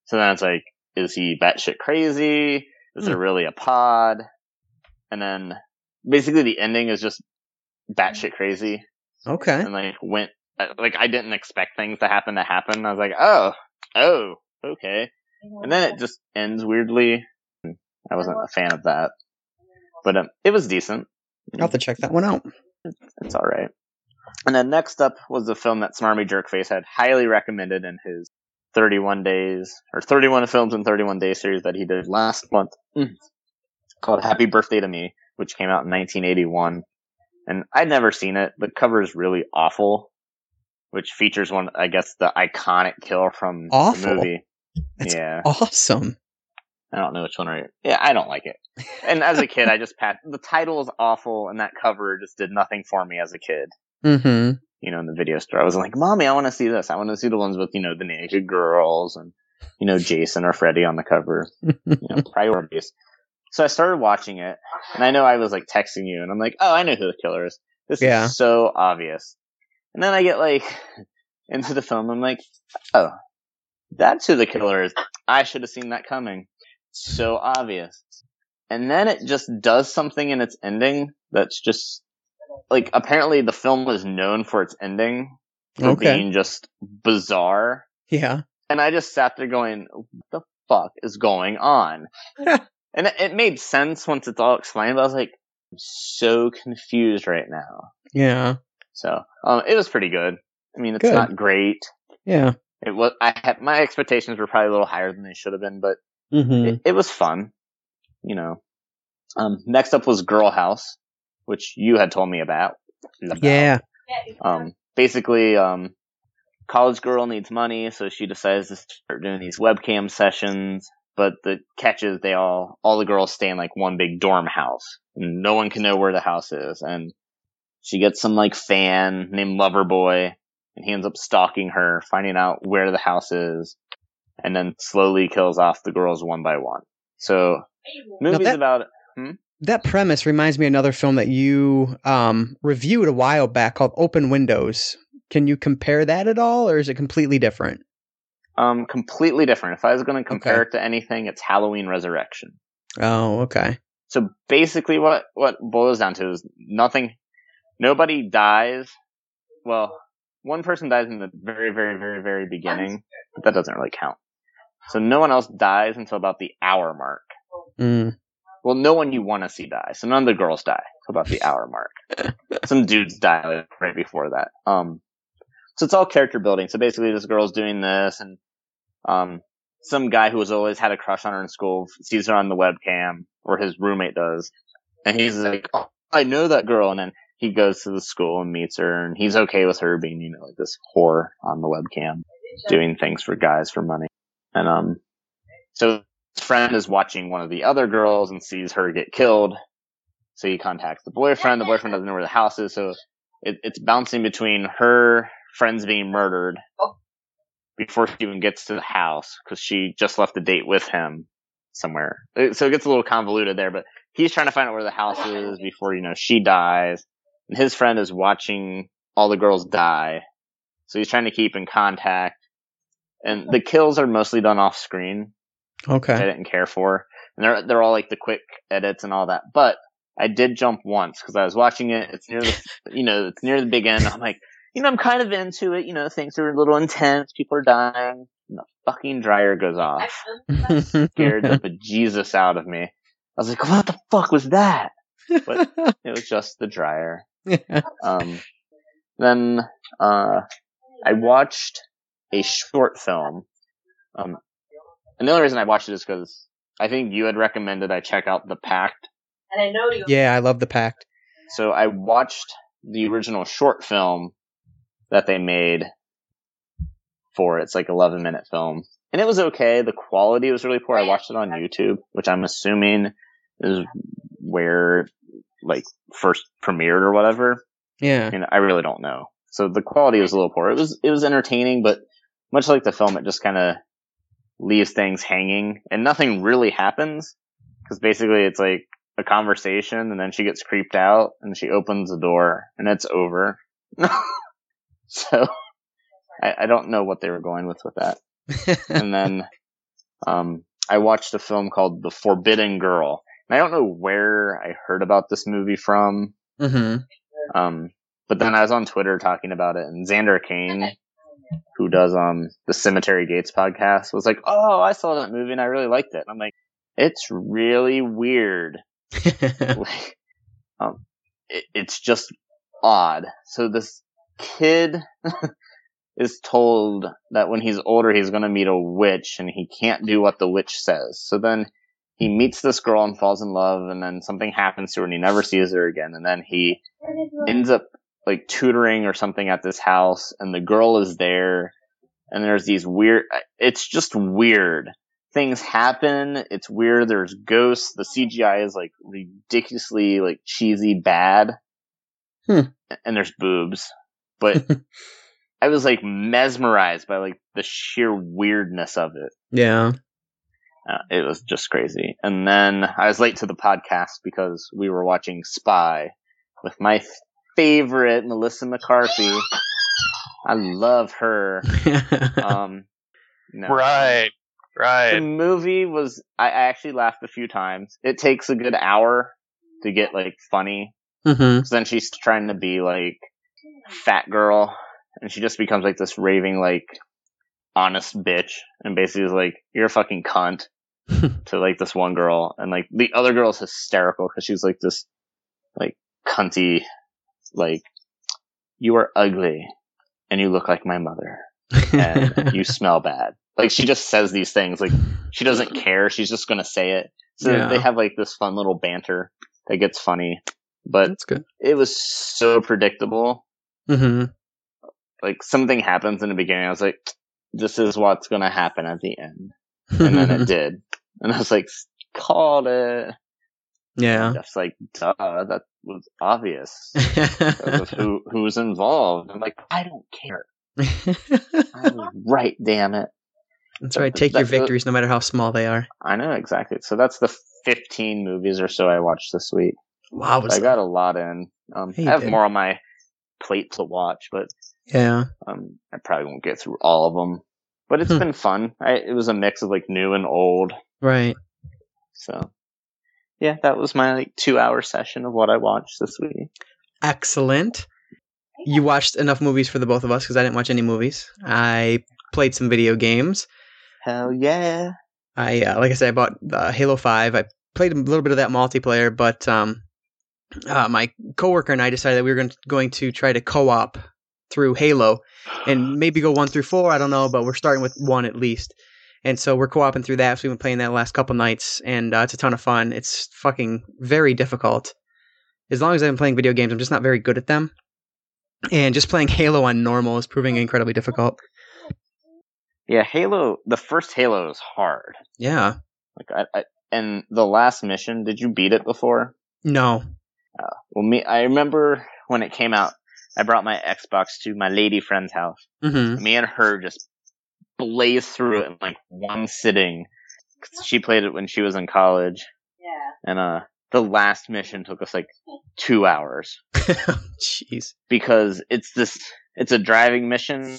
So then it's like, is he batshit crazy? Is Hmm. it really a pod? And then basically the ending is just batshit crazy Okay. and like went like I didn't expect things to happen to happen. I was like, oh, oh, okay. And then it just ends weirdly. I wasn't a fan of that, but um, it was decent. I'll have to check that one out. It's all right. And then next up was the film that Smarmy Jerkface had highly recommended in his 31 days or 31 films in 31 days series that he did last month Mm. called Happy Birthday to Me, which came out in 1981. And I'd never seen it. The cover is really awful, which features one, I guess, the iconic kill from Awful? the movie. That's yeah. Awesome. I don't know which one are. Yeah, I don't like it. And as a kid, I just passed. The title is awful, and that cover just did nothing for me as a kid. Mm-hmm. you know, in the video store. I was like, "Mommy, I want to see this. I want to see the ones with you know the naked girls and you know Jason or Freddy on the cover. You know, priorities." So I started watching it, and I know I was like texting you, and I'm like, "Oh, I know who the killer is. This Yeah. is so obvious." And then I get like into the film. I'm like, "Oh, that's who the killer is. I should have seen that coming. So obvious." And then it just does something in its ending that's just like apparently the film was known for its ending for Okay. being just bizarre. Yeah. And I just sat there going, what the fuck is going on? and it, it made sense once it's all explained, but I was like, I'm so confused right now. Yeah. So, um, it was pretty good. I mean, it's Good. not great. Yeah. It was, I had, my expectations were probably a little higher than they should have been, but Mm-hmm. it, it was fun. You know. Um, next up was Girl House, which you had told me about. about. Yeah. Um, basically, um, college girl needs money, so she decides to start doing these webcam sessions. But the catch is they all, all the girls stay in like one big dorm house. And no one can know where the house is. And she gets some like fan named Loverboy, and he ends up stalking her, finding out where the house is, and then slowly kills off the girls one by one. So, movies that- about That premise reminds me of another film that you um, reviewed a while back called Open Windows. Can you compare that at all, or is it completely different? um completely different. If I was going to compare Okay. it to anything, it's Halloween Resurrection. Oh, okay. So basically, what what boils down to is nothing. Nobody dies. Well, one person dies in the very, very, very, very beginning, but that doesn't really count. So no one else dies until about the hour mark. Mm. Well, no one you want to see die. So none of the girls die until about the hour mark. Some dudes die like, right before that. Um, so it's all character building. So basically, this girl's doing this, and um, some guy who has always had a crush on her in school sees her on the webcam, or his roommate does, and he's like, oh, "I know that girl." And then he goes to the school and meets her, and he's okay with her being, you know, like this whore on the webcam, doing things for guys for money. And um, so his friend is watching one of the other girls and sees her get killed. So he contacts the boyfriend. The boyfriend doesn't know where the house is, so it, it's bouncing between her friends being murdered oh. before she even gets to the house because she just left a date with him somewhere. Uh, so it gets a little convoluted there, but he's trying to find out where the house is before, you know, she dies. And his friend is watching all the girls die. So he's trying to keep in contact. And the kills are mostly done off screen. I didn't care for. And they're they're all like the quick edits and all that. But I did jump once because I was watching it. It's near the you know it's near the big end. I'm like, you know, I'm kind of into it. You know, things are a little intense. People are dying. And the fucking dryer goes off. Scared the bejesus out of me. I was like, what the fuck was that? But it was just the dryer. Um, then uh, I watched a short film. Um, and the only reason I watched it is because I think you had recommended I check out The Pact. And I know you. yeah, I love the pact. So I watched the original short film that they made for it. It's like 11 minute film. and it was okay. The quality was really poor. I watched it on YouTube, which I'm assuming is where like first premiered or whatever. Yeah. And I really don't know. So the quality was a little poor. It was it was entertaining, but much like the film, it just kind of leaves things hanging, and nothing really happens because basically it's like a conversation, and then she gets creeped out, and she opens the door, and it's over. so I, I don't know what they were going with with that. and then um, I watched a film called The Forbidden Girl. And I don't know where I heard about this movie from. hmm Um, but then I was on Twitter talking about it, and Xander Kane, who does um the Cemetery Gates podcast, was like, "Oh, I saw that movie and I really liked it." And I'm like, "It's really weird. Like, um, it, it's just odd." So this kid is told that when he's older, he's going to meet a witch, and he can't do what the witch says. So then he meets this girl and falls in love, and then something happens to her, and he never sees her again. And then he ends up like tutoring or something at this house and the girl is there and there's these weird it's just weird things happen it's weird there's ghosts the cgi is like ridiculously like cheesy bad Hmm. and there's boobs but i was like mesmerized by like the sheer weirdness of it yeah. uh, it was just crazy. And then I was late to the podcast because we were watching Spy with my favorite Melissa McCarthy. I love her. Um, no. Right. The movie was, I I actually laughed a few times. It takes a good hour to get like funny. hmm 'Cause then she's trying to be like fat girl and she just becomes like this raving like honest bitch and basically is like, you're a fucking cunt. to like this one girl, and like the other girl's hysterical because she's like this like cunty, like you are ugly and you look like my mother and you smell bad. Like she just says these things like she doesn't care. She's just gonna say it. So Yeah. they have like this fun little banter that gets funny, but That's good. it was so predictable. hmm Like something happens in the beginning. I was like, this is what's gonna happen at the end, and then it did, and I was like, called it. yeah. Just like, duh, that was obvious. Of who who was involved. I'm like, I don't care. I was right, damn it. That's right. Take your That's the- victories, no matter how small they are. I know exactly. So that's the 15 movies or so I watched this week. Wow. So I got a lot in. Um, I have more on my plate to watch, but yeah. um, I probably won't get through all of them. But it's Hmm. been fun. I, it was a mix of like new and old. Right. So yeah, that was my like two hour session of what I watched this week. Excellent. You watched enough movies for the both of us because I didn't watch any movies. I played some video games. Hell yeah. I uh, like I said, I bought uh, Halo Five. I played a little bit of that multiplayer, but um, uh, my coworker and I decided that we were going to, going to try to co-op through Halo and maybe go one through four. I don't know, but we're starting with one at least. And so we're co-oping through that. So we've been playing that the last couple nights, and uh, it's a ton of fun. It's fucking very difficult. As long as I've been playing video games, I'm just not very good at them. And just playing Halo on normal is proving incredibly difficult. Yeah, Halo. The first Halo is hard. Yeah. Like I, I and the last mission. Did you beat it before? No. Well, me. I remember when it came out. I brought my Xbox to my lady friend's house. Mm-hmm. Me and her just blazed through it in like one sitting. 'Cause She played it when she was in college, Yeah. and uh, the last mission took us like two hours Jeez. because it's this. It's a driving mission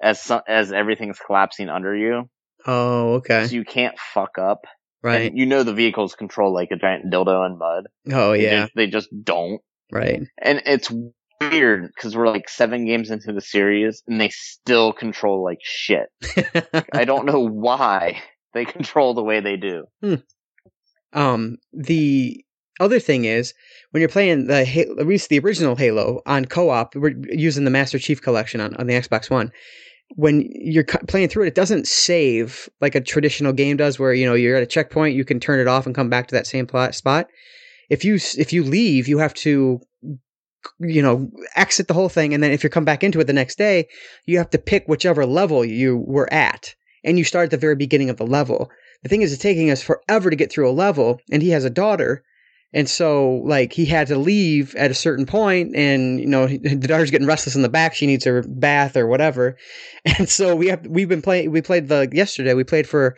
as so, as everything's collapsing under you, Oh, okay. so you can't fuck up. Right. And you know the vehicles control like a giant dildo in mud. Oh, They yeah. just- they just don't. Right. And it's weird because we're like seven games into the series and they still control like shit. I don't know why they control the way they do. um, the other thing is when you're playing the at least the original Halo on co-op, we're using the Master Chief Collection on, on the Xbox One. When you're cu- playing through it, it doesn't save like a traditional game does, where you know you're at a checkpoint, you can turn it off and come back to that same plot spot. If you if you leave, you have to you know exit the whole thing, and then if you come back into it the next day, you have to pick whichever level you were at. and you start at the very beginning of the level. The thing is, it's taking us forever to get through a level, and he has a daughter. And so, like, he had to leave at a certain point, and you know, the daughter's getting restless in the back. She needs her bath or whatever, and so we have we've been playing. We played the yesterday. We played for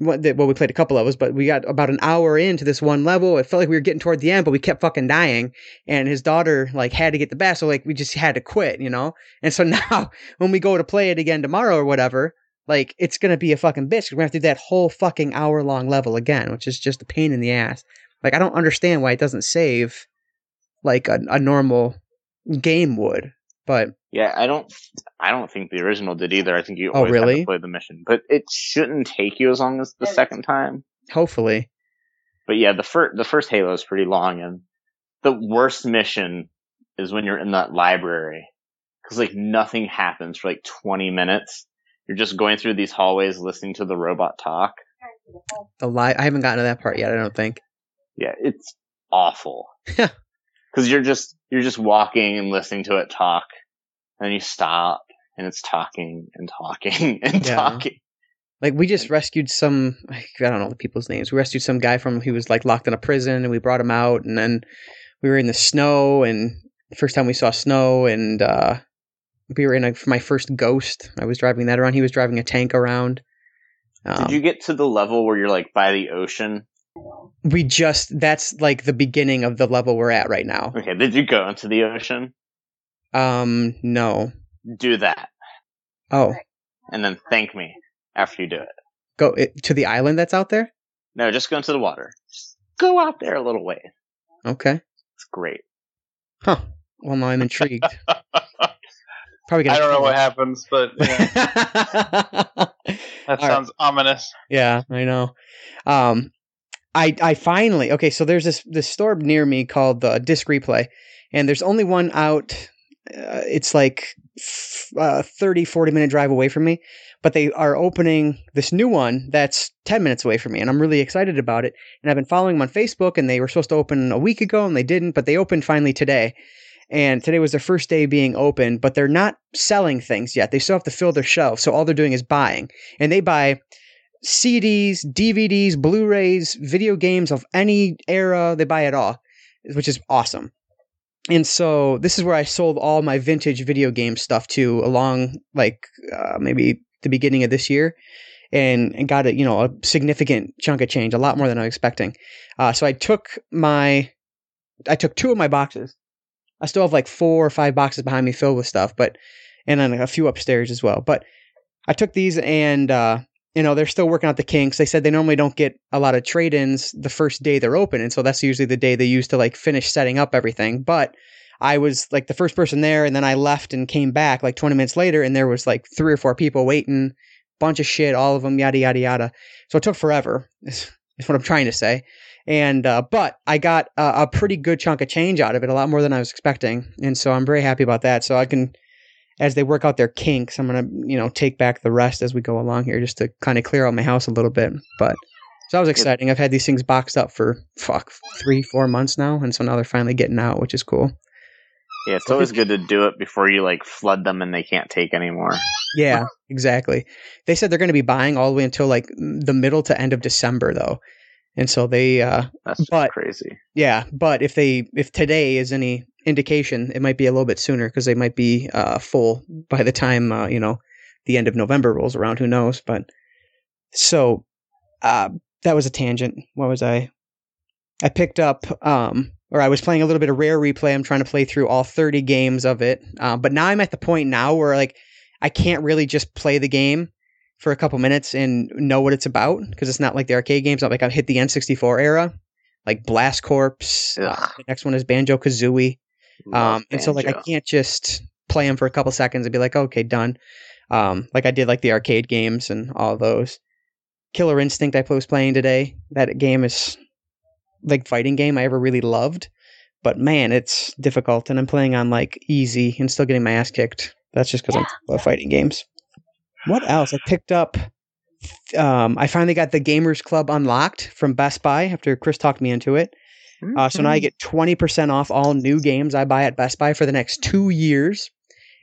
well, we played a couple levels, but we got about an hour into this one level. It felt like we were getting toward the end, but we kept fucking dying. And his daughter like had to get the bath, so like we just had to quit, you know. And so now when we go to play it again tomorrow or whatever, like it's gonna be a fucking bitch. We're gonna have to do that whole fucking hour long level again, which is just a pain in the ass. Like I don't understand why it doesn't save like a, a normal game would. But Yeah, I don't. I don't think the original did either. I think you Oh, always have really? to play the mission, but it shouldn't take you as long as the second time. hopefully, But yeah, the first the first Halo is pretty long, and the worst mission is when you're in that library because like nothing happens for like 20 minutes. You're just going through these hallways, listening to the robot talk. the li- I haven't gotten to that part yet. I don't think. Yeah, it's awful. Because you're just you're just walking and listening to it talk, and then you stop, and it's talking and talking and Yeah. talking. Like we just rescued some I don't know the people's names. We rescued some guy from he was like locked in a prison and we brought him out and then we were in the snow and the first time we saw snow and uh we were in a, my first ghost. I was driving that around. He was driving a tank around. Um, Did you get to the level where you're like by the ocean? We just that's like the beginning of the level we're at right now. Okay, did you go into the ocean? Um no. Do that, Oh, and then thank me after you do it. go it, to the island that's out there? No, just go into the water. Just go out there a little way. Okay. It's great. Huh. Well, now I'm intrigued. Probably gonna I don't know what me. happens, but yeah, that All right. sounds ominous. Yeah, I know. Um, I I finally okay. So there's this this store near me called the Disc Replay, and there's only one out. Uh, it's like f- uh, 30, 40 minute drive away from me, but they are opening this new one that's 10 minutes away from me, and I'm really excited about it. And I've been following them on Facebook, and they were supposed to open a week ago, and they didn't, but they opened finally today. And today was their first day being open, but they're not selling things yet. They still have to fill their shelves, so all they're doing is buying, and they buy CDs, DVDs, Blu-rays, video games of any era. They buy it all, which is awesome. And so this is where I sold all my vintage video game stuff to along like uh, maybe the beginning of this year, and, and got a you know a significant chunk of change, a lot more than I was expecting. Uh, so I took my, I took two of my boxes. I still have like four or five boxes behind me filled with stuff, but and then a few upstairs as well. But I took these and uh, you know, they're still working out the kinks. They said they normally don't get a lot of trade ins the first day they're open. And so that's usually the day they use to like finish setting up everything. But I was like the first person there and then I left and came back like 20 minutes later and there was like three or four people waiting, bunch of shit, all of them, yada, yada, yada. So it took forever, is, what I'm trying to say. And, uh, but I got a, a pretty good chunk of change out of it, a lot more than I was expecting. And so I'm very happy about that. So I can, as they work out their kinks, I'm gonna you know take back the rest as we go along here, just to kind of clear out my house a little bit. But so that was exciting. I've had these things boxed up for fuck three, four months now, and so now they're finally getting out, which is cool. Yeah, it's always good to do it before you like flood them and they can't take anymore. Yeah, exactly. They said they're going to be buying all the way until like the middle to end of December, though, and so they, uh, That's But- crazy. yeah. But if they, if today is any indication, it might be a little bit sooner because they might be uh, full by the time uh, you know the end of November rolls around. Who knows? But so uh, that was a tangent. What was I? I picked up, um, or I was playing a little bit of Rare Replay. I'm trying to play through all 30 games of it, uh, but now I'm at the point now where like I can't really just play the game for a couple minutes and know what it's about because it's not like the arcade games. Not like I've hit the N64 era, like Blast Corps. Uh, the next one is Banjo Kazooie. Love Um, and so like I can't just play them for a couple seconds and be like, okay, done. Um, like I did like the arcade games and all those. Killer Instinct I was playing today. That game is like fighting game I ever really loved, but man, it's difficult, and I'm playing on like easy and still getting my ass kicked. That's just because I love fighting games. What else? I picked up. Um, I finally got the Gamers Club unlocked from Best Buy after Chris talked me into it. Uh, so now I get 20% off all new games I buy at Best Buy for the next two years.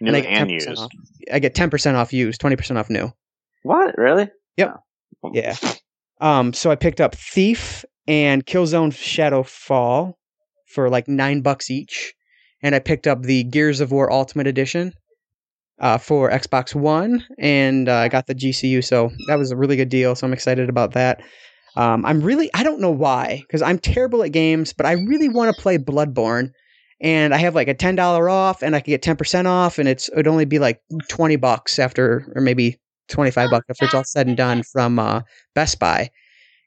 new I and, get 10% used. Off. I get 10% off used, 20% off new. What really? Yep. Yeah. Um, so I picked up Thief and Killzone Shadowfall for like nine bucks each, and I picked up the Gears of War Ultimate Edition uh, for Xbox One, and uh, I got the GCU, so that was a really good deal. So I'm excited about that. Um, I'm really I don't know why because I'm terrible at games, but I really want to play Bloodborne, and I have like a ten dollar off, and I can get ten percent off, and it's it'd only be like twenty bucks after, or maybe twenty five bucks after it's all said and done from uh, Best Buy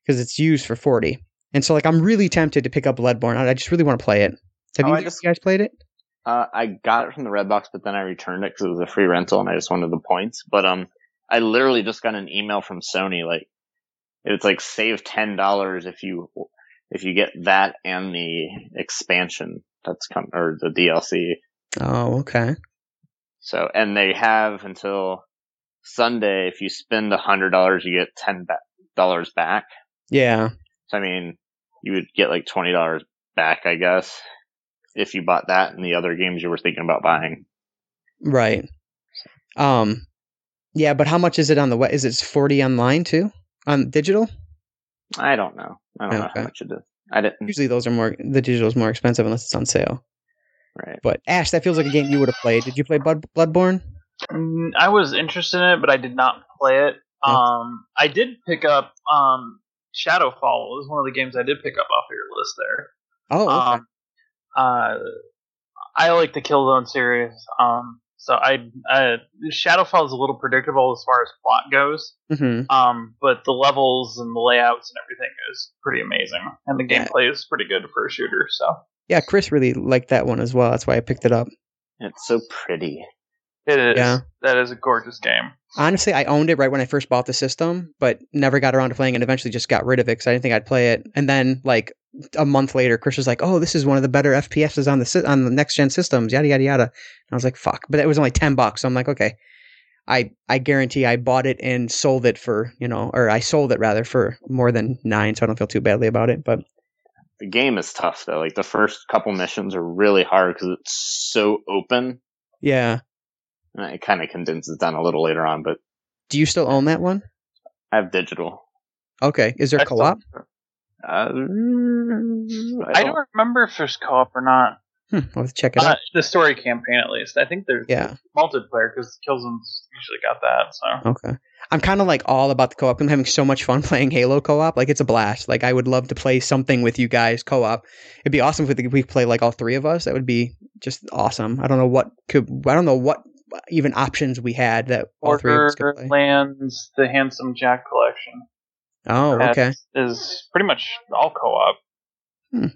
because it's used for forty. And so like I'm really tempted to pick up Bloodborne. I just really want to play it. Have Oh, you just- guys played it? Uh, I got it from the Redbox, but then I returned it because it was a free rental and I just wanted the points. But um, I literally just got an email from Sony like it's like save ten dollars if you if you get that and the expansion that's come or the DLC. Oh, okay. So and they have until Sunday. If you spend a hundred dollars, you get ten dollars back. Yeah. So I mean, you would get like twenty dollars back, I guess, if you bought that and the other games you were thinking about buying. Right. Um yeah, but how much is it on the web? Is it 40 online too? On digital? I don't know. I don't know Okay. how much it is. I didn't. Usually those are more the digital is more expensive unless it's on sale. Right. But Ashe, that feels like a game you would have played. Did you play Blood Bloodborne? Mm, I was interested in it, but I did not play it. Okay. Um, I did pick up um, Shadowfall. Was one of the games I did pick up off of your list there. Oh, okay. Um, uh, I like the Killzone series. Um, so I, I Shadowfall is a little predictable as far as plot goes. hmm Um, but the levels and the layouts and everything is pretty amazing, and the Yeah. gameplay is pretty good for a shooter. So Yeah, Chris really liked that one as well. That's why I picked it up. It's so pretty. it is. Yeah. That is a gorgeous game. Honestly, I owned it right when I first bought the system, but never got around to playing it. And eventually, just got rid of it because I didn't think I'd play it. And then, like a month later, Chris was like, "Oh, this is one of the better FPSs on the sy- on the next gen systems." Yada yada yada. And I was like, "Fuck!" But it was only ten bucks. So I'm like, "Okay." I I guarantee I bought it and sold it for you know, or I sold it rather for more than nine, so I don't feel too badly about it. But The game is tough though. Like the first couple missions are really hard because it's so open. yeah, And it kind of condenses down a little later on, but do you still own that one? I have digital. Okay, is there I co-op? Uh, I I don't, remember if there's co-op or not. Hmm, have to check it Uh, out. the story campaign, at least. I think there's Yeah. multiplayer because Killzone's usually got that. So Okay. I'm kind of like all about the co-op. I'm having so much fun playing Halo co-op. Like it's a blast. Like I would love to play something with you guys co-op. It'd be awesome if we, play like all three of us. That would be just awesome. I don't know what could. I don't know what even options we had that all three of us could play. Borderlands, the Handsome Jack collection. Oh, that okay. Is pretty much all co-op. Hmm.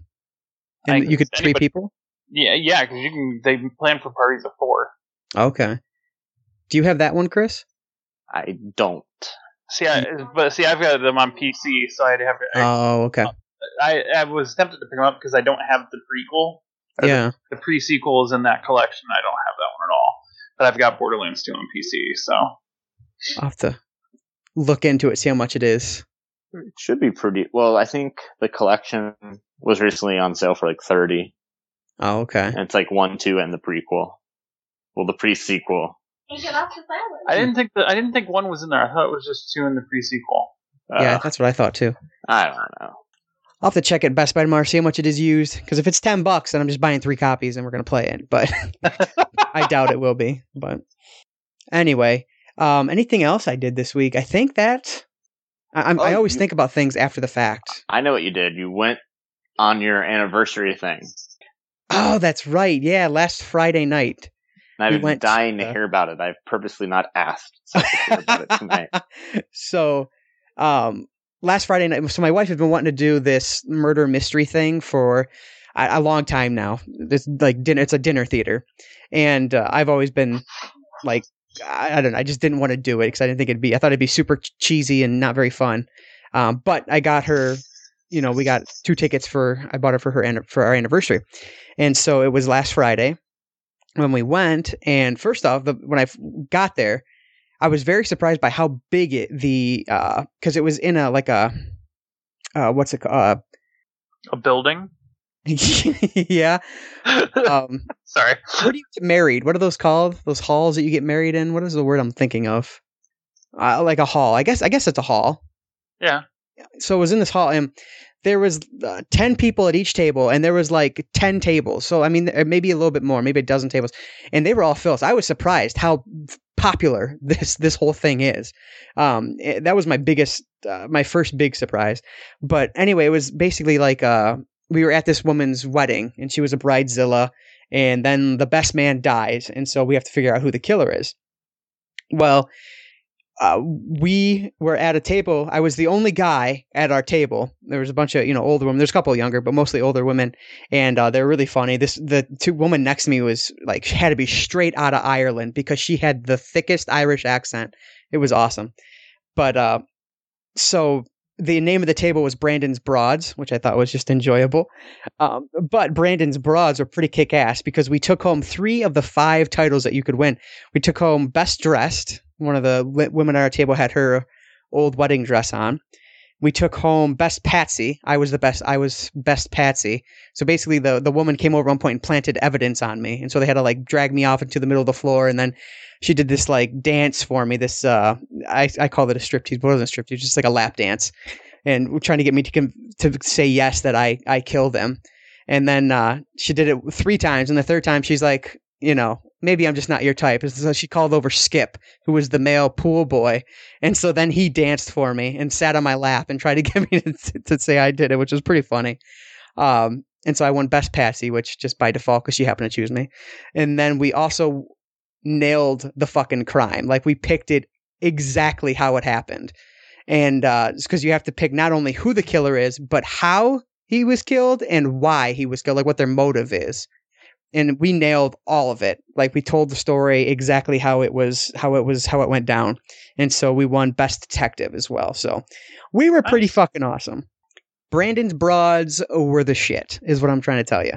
And I you could guess three people. Yeah, yeah, because you can. They plan for parties of four. Okay. Do you have that one, Chris? I don't. See, I, hmm. but see, I've got them on PC, so I'd have. I, Oh, okay. I, I was tempted to pick them up because I don't have the prequel. or the- Yeah. The pre-sequel is in that collection. I don't have that one at all. But I've got Borderlands 2 on PC, so I'll have to look into it, see how much it is. It should be pretty. Well, I think the collection was recently on sale for like 30. Oh, okay. and it's like one, two, and the prequel. Well, the pre-sequel. I didn't think that I didn't think one was in there. I thought it was just two in the pre-sequel. yeah, Uh, that's what I thought too. I don't know. I'll have to check it Best Buy tomorrow, see how much it is used. Because if it's ten bucks, then I'm just buying three copies and we're gonna play it. But I doubt it will be. But anyway, um, anything else I did this week? I think that I, I'm, I Oh, always you- think about things after the fact. I know what you did. You went on your anniversary thing. Oh, that's right. Yeah, last Friday night. And I've We been went, dying to uh, hear about it. I've purposely not asked so about it tonight. so, um, last Friday night. So my wife has been wanting to do this murder mystery thing for a, a long time now. It's like dinner. It's a dinner theater, and uh, I've always been like, I, I don't know. I just didn't want to do it because I didn't think it'd be. I thought it'd be super ch- cheesy and not very fun. Um, but I got her. You know, we got two tickets for. I bought her for her for our anniversary, and so it was last Friday when we went. And first off, the, when I got there, I was very surprised by how big it the because it was in a like a uh, what's it called? A building. Yeah. Um, Sorry. where do you get married? What are those called? Those halls that you get married in? What is the word I'm thinking of? uh, like a hall. I guess I guess it's a hall. Yeah. So it was in this hall, and there was uh, ten people at each table, and there was like ten tables. So I mean, uh, maybe a little bit more, maybe a dozen tables, and they were all filled. So I was surprised how popular this this whole thing is. Um, eh, that was my biggest, uh, my first big surprise. But anyway, it was basically like uh, we were at this woman's wedding, and she was a bridezilla, and then the best man dies, and so we have to figure out who the killer is. Well, uh, we were at a table. I was the only guy at our table. There was a bunch of you know older women. There's a couple younger, but mostly older women, and uh, they're really funny. This the two woman next to me was like had to be straight out of Ireland because she had the thickest Irish accent. It was awesome, but uh, so the name of the table was Branden's Broads, which I thought was just enjoyable. Um, but Branden's Broads were pretty kick ass because we took home three of the five titles that you could win. We took home Best Dressed. One of the women at our table had her old wedding dress on. We took home Best Patsy. I was the best. I was Best Patsy. So basically, the the woman came over one point and planted evidence on me, and so they had to like drag me off into the middle of the floor, and then she did this like dance for me. This uh, I I called it a striptease, but it wasn't a striptease, just like a lap dance, and trying to get me to to say yes that I I killed them. And then uh, she did it three times, and the third time she's like, you know, maybe I'm just not your type. So she called over Skip, who was the male pool boy, and so then he danced for me and sat on my lap and tried to get me to, to say I did it, which was pretty funny. Um, and so I won Best Patsy, which just by default because she happened to choose me. And then we also nailed the fucking crime. Like we picked it exactly how it happened. And uh because you have to pick not only who the killer is, but how he was killed and why he was killed, like what their motive is. And we nailed all of it. Like we told the story exactly how it was how it was how it went down. And so we won best detective as well. So we were pretty fucking awesome. Branden's broads were the shit, is what I'm trying to tell you.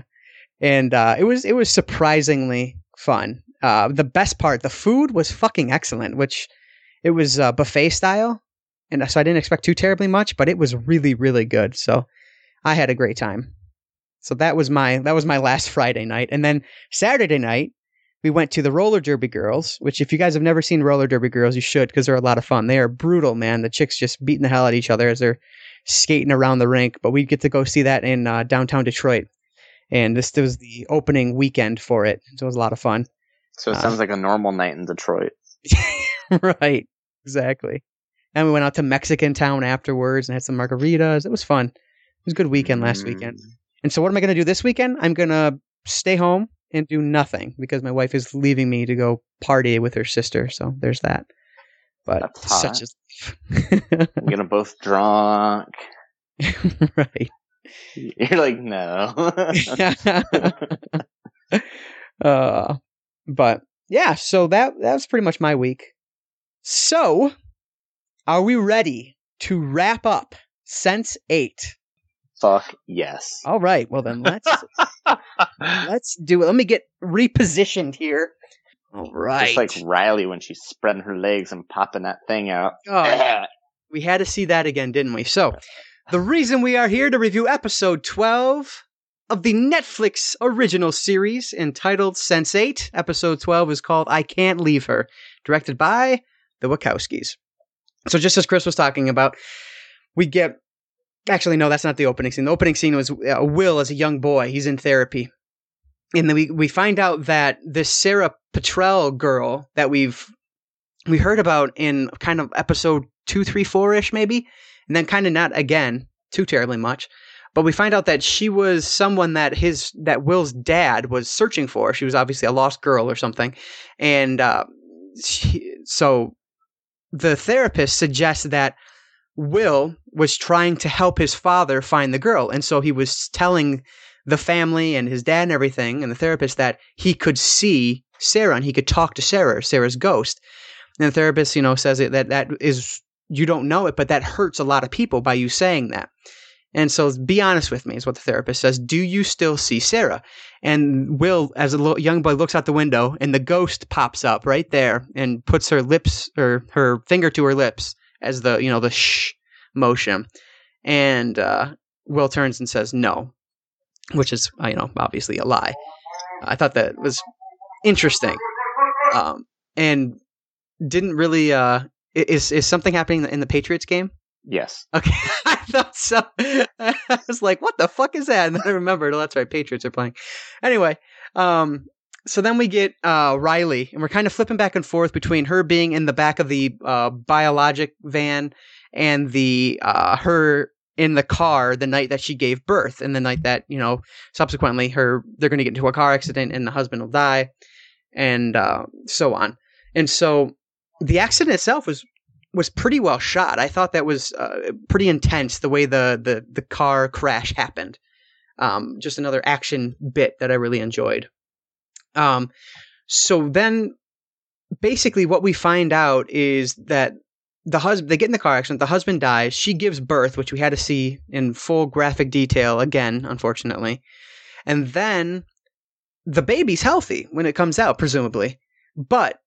And uh, it was it was surprisingly fun. Uh, the best part, the food was fucking excellent, which it was uh, buffet style, and so I didn't expect too terribly much, but it was really really good. So I had a great time. So that was my that was my last Friday night, and then Saturday night we went to the roller derby girls. Which, if you guys have never seen roller derby girls, you should because they're a lot of fun. They are brutal, man. The chicks just beating the hell out of each other as they're skating around the rink. But we get to go see that in uh, downtown Detroit, and this was the opening weekend for it. So it was a lot of fun. So it Uh, sounds like a normal night in Detroit. right, exactly. And we went out to Mexican town afterwards and had some margaritas. It was fun. It was a good weekend last Mm. weekend. And so, what am I going to do this weekend? I'm going to stay home and do nothing because my wife is leaving me to go party with her sister. So there's that. But That's such is We're gonna both drunk. right. You're like, no. uh, but yeah, so that that was pretty much my week. So, are we ready to wrap up Sense Eight? Fuck yes. All right. Well then, let's let's do it. Let me get repositioned here. All right. Just like Riley when she's spreading her legs and popping that thing out. Oh, we had to see that again, didn't we? So, the reason we are here to review episode 12 of the Netflix original series entitled Sense8. Episode 12 is called I Can't Leave Her, directed by the Wachowskis. So, just as Chris was talking about, we get. Actually, no, that's not the opening scene. The opening scene was uh, Will as a young boy. He's in therapy. And then we, we find out that this Sarah Patrell girl that we've we heard about in kind of episode two, three, four ish, maybe, and then kind of not again too terribly much. But we find out that she was someone that his that Will's dad was searching for. She was obviously a lost girl or something, and uh, she, so the therapist suggests that Will was trying to help his father find the girl, and so he was telling the family and his dad and everything, and the therapist that he could see Sarah and he could talk to Sarah, Sarah's ghost. And the therapist, you know, says it that that is you don't know it, but that hurts a lot of people by you saying that. And so, be honest with me, is what the therapist says. Do you still see Sarah? And Will, as a little young boy, looks out the window, and the ghost pops up right there and puts her lips or her finger to her lips as the you know the shh motion. And uh, Will turns and says no, which is uh, you know obviously a lie. I thought that was interesting, um, and didn't really uh Is is something happening in the Patriots game? Yes. Okay, so. I was like, "What the fuck is that?" And then I remembered, oh, that's right, Patriots are playing. Anyway, um, so then we get uh, Riley, and we're kind of flipping back and forth between her being in the back of the uh, biologic van and the uh, her in the car the night that she gave birth, and the night that you know subsequently her they're going to get into a car accident and the husband will die, and uh, so on. And so the accident itself was was pretty well shot. I thought that was uh, pretty intense the way the the the car crash happened. Um, just another action bit that I really enjoyed. Um, so then, basically, what we find out is that the husband they get in the car accident. The husband dies. She gives birth, which we had to see in full graphic detail again, unfortunately. And then the baby's healthy when it comes out, presumably, but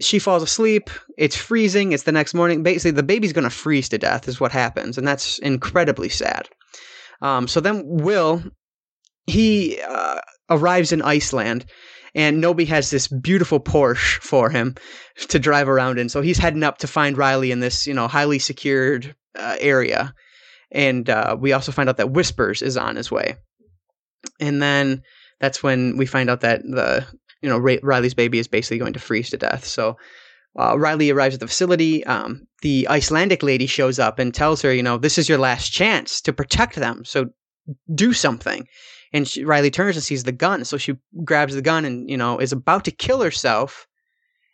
she falls asleep. It's freezing. It's the next morning. Basically, the baby's going to freeze to death, is what happens. And that's incredibly sad. Um, so then Will, he uh, arrives in Iceland, and Nomi has this beautiful Porsche for him to drive around in. So he's heading up to find Riley in this, you know, highly secured uh, area. And uh, we also find out that Whispers is on his way. And then that's when we find out that the you know Ray- Riley's baby is basically going to freeze to death. So uh, Riley arrives at the facility. Um, the Icelandic lady shows up and tells her, you know, this is your last chance to protect them. So do something. And she, Riley turns and sees the gun, so she grabs the gun and you know is about to kill herself,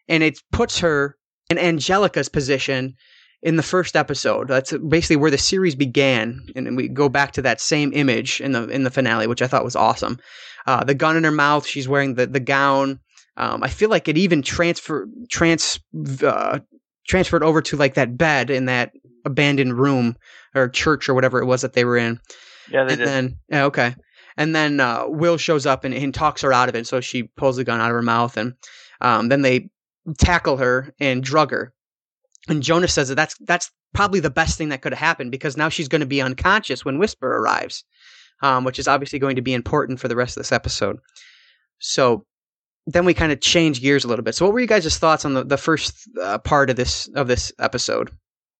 and it puts her in Angelica's position in the first episode. That's basically where the series began, and then we go back to that same image in the in the finale, which I thought was awesome. Uh, the gun in her mouth, she's wearing the the gown. Um, I feel like it even transfer trans uh, transferred over to like that bed in that abandoned room or church or whatever it was that they were in. Yeah, they and did. then yeah, okay, and then uh, Will shows up and, and talks her out of it. So she pulls the gun out of her mouth, and um, then they tackle her and drug her. And Jonas says that that's that's probably the best thing that could have happened because now she's going to be unconscious when Whisper arrives, um, which is obviously going to be important for the rest of this episode. So then we kind of change gears a little bit. So what were you guys' thoughts on the, the first uh, part of this of this episode?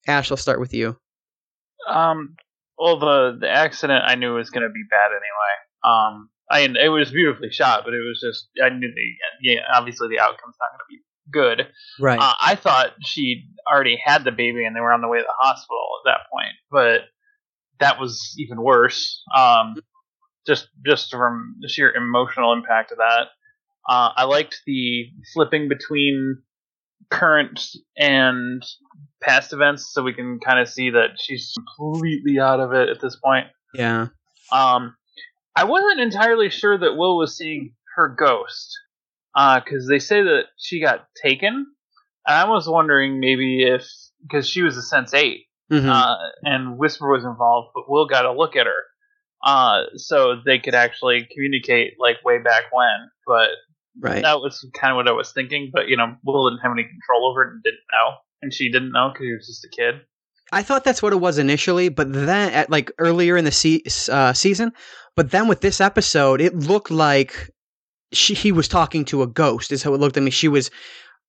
Ashe, I'll start with you. Um, well, the the accident I knew was going to be bad anyway. Um, I it was beautifully shot, but it was just I knew the yeah obviously the outcome's not going to be good. Right. Uh, I thought she already had the baby and they were on the way to the hospital at that point, but that was even worse. Um, just just from the sheer emotional impact of that. Uh, I liked the flipping between current and past events, so we can kind of see that she's completely out of it at this point. yeah. Um, I wasn't entirely sure that Will was seeing her ghost, because they say that she got taken. And I was wondering maybe if because she was a Sense Eight, Mhm. uh, and Whisper was involved, but Will got a look at her, uh, so they could actually communicate like way back when. But right. that was kind of what I was thinking. But you know, Will didn't have any control over it and didn't know, and she didn't know because he was just a kid. I thought that's what it was initially, but then at like earlier in the se- uh, season, but then with this episode, it looked like she he was talking to a ghost. Is how it looked at me. She was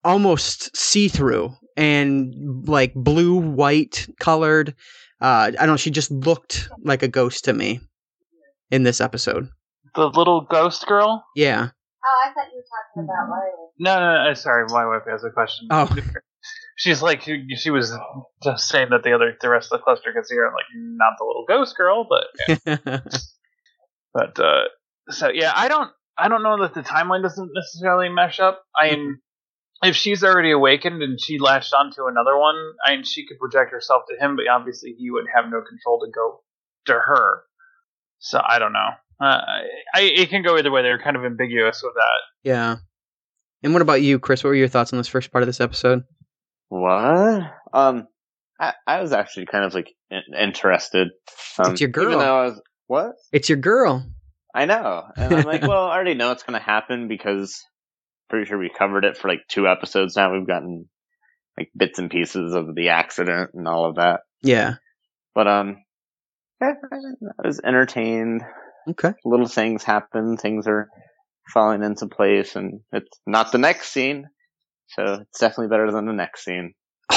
almost see through and like blue white colored. Uh, I don't know. She just looked like a ghost to me in this episode. The little ghost girl. Yeah. Oh, I thought you were talking about Riley. No, no, no. Sorry, my wife has a question. Oh. She's like she, she was just saying that the other the rest of the cluster could see her. I'm like, not the little ghost girl, but yeah. but uh, so yeah, I don't I don't know that the timeline doesn't necessarily mesh up. I mean, if she's already awakened and she latched onto another one, I mean, she could project herself to him, but obviously he would have no control to go to her. So I don't know. Uh, I it can go either way. They're kind of ambiguous with that. yeah. And what about you, Chris? What were your thoughts on this first part of this episode? What? Um, I, I was actually kind of like in- interested. Um, It's your girl. Even though I was what? It's your girl. I know, and I'm like, well, I already know it's going to happen because pretty sure we covered it for like two episodes now. We've gotten like bits and pieces of the accident and all of that. Yeah. But um, yeah, I was entertained. Okay. Little things happen. Things are falling into place, and it's not the next scene, so it's definitely better than the next scene.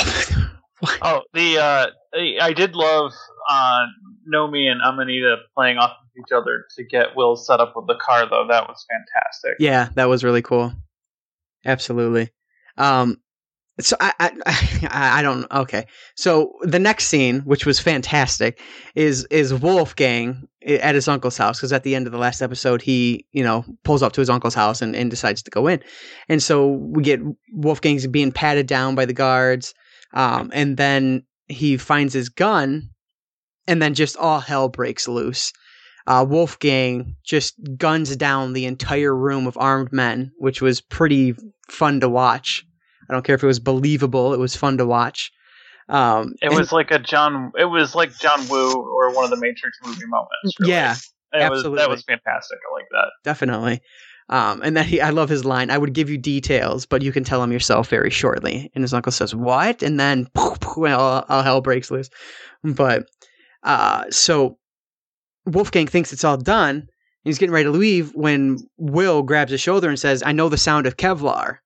Oh, the uh, I- I did love uh, Nomi and Amanita playing off of each other to get Will set up with the car, though. That was fantastic. Yeah, that was really cool. Absolutely. Um, so I, I, I, don't. Okay. So the next scene, which was fantastic, is is Wolfgang at his uncle's house because at the end of the last episode, he you know pulls up to his uncle's house and, and decides to go in, and so we get Wolfgang's being patted down by the guards, um, and then he finds his gun, and then just all hell breaks loose uh, Wolfgang just guns down the entire room of armed men, which was pretty fun to watch. I don't care if it was believable; it was fun to watch. Um, It and- was like a John. It was like John Woo or one of the Matrix movie moments. really. yeah, And it was, absolutely. that was fantastic. I like that. definitely. Um, and then he, I love his line. I would give you details, but you can tell them yourself very shortly. And his uncle says, "What?" And then well, all hell breaks loose. But uh, so Wolfgang thinks it's all done. He's getting ready to leave when Will grabs his shoulder and says, "I know the sound of Kevlar."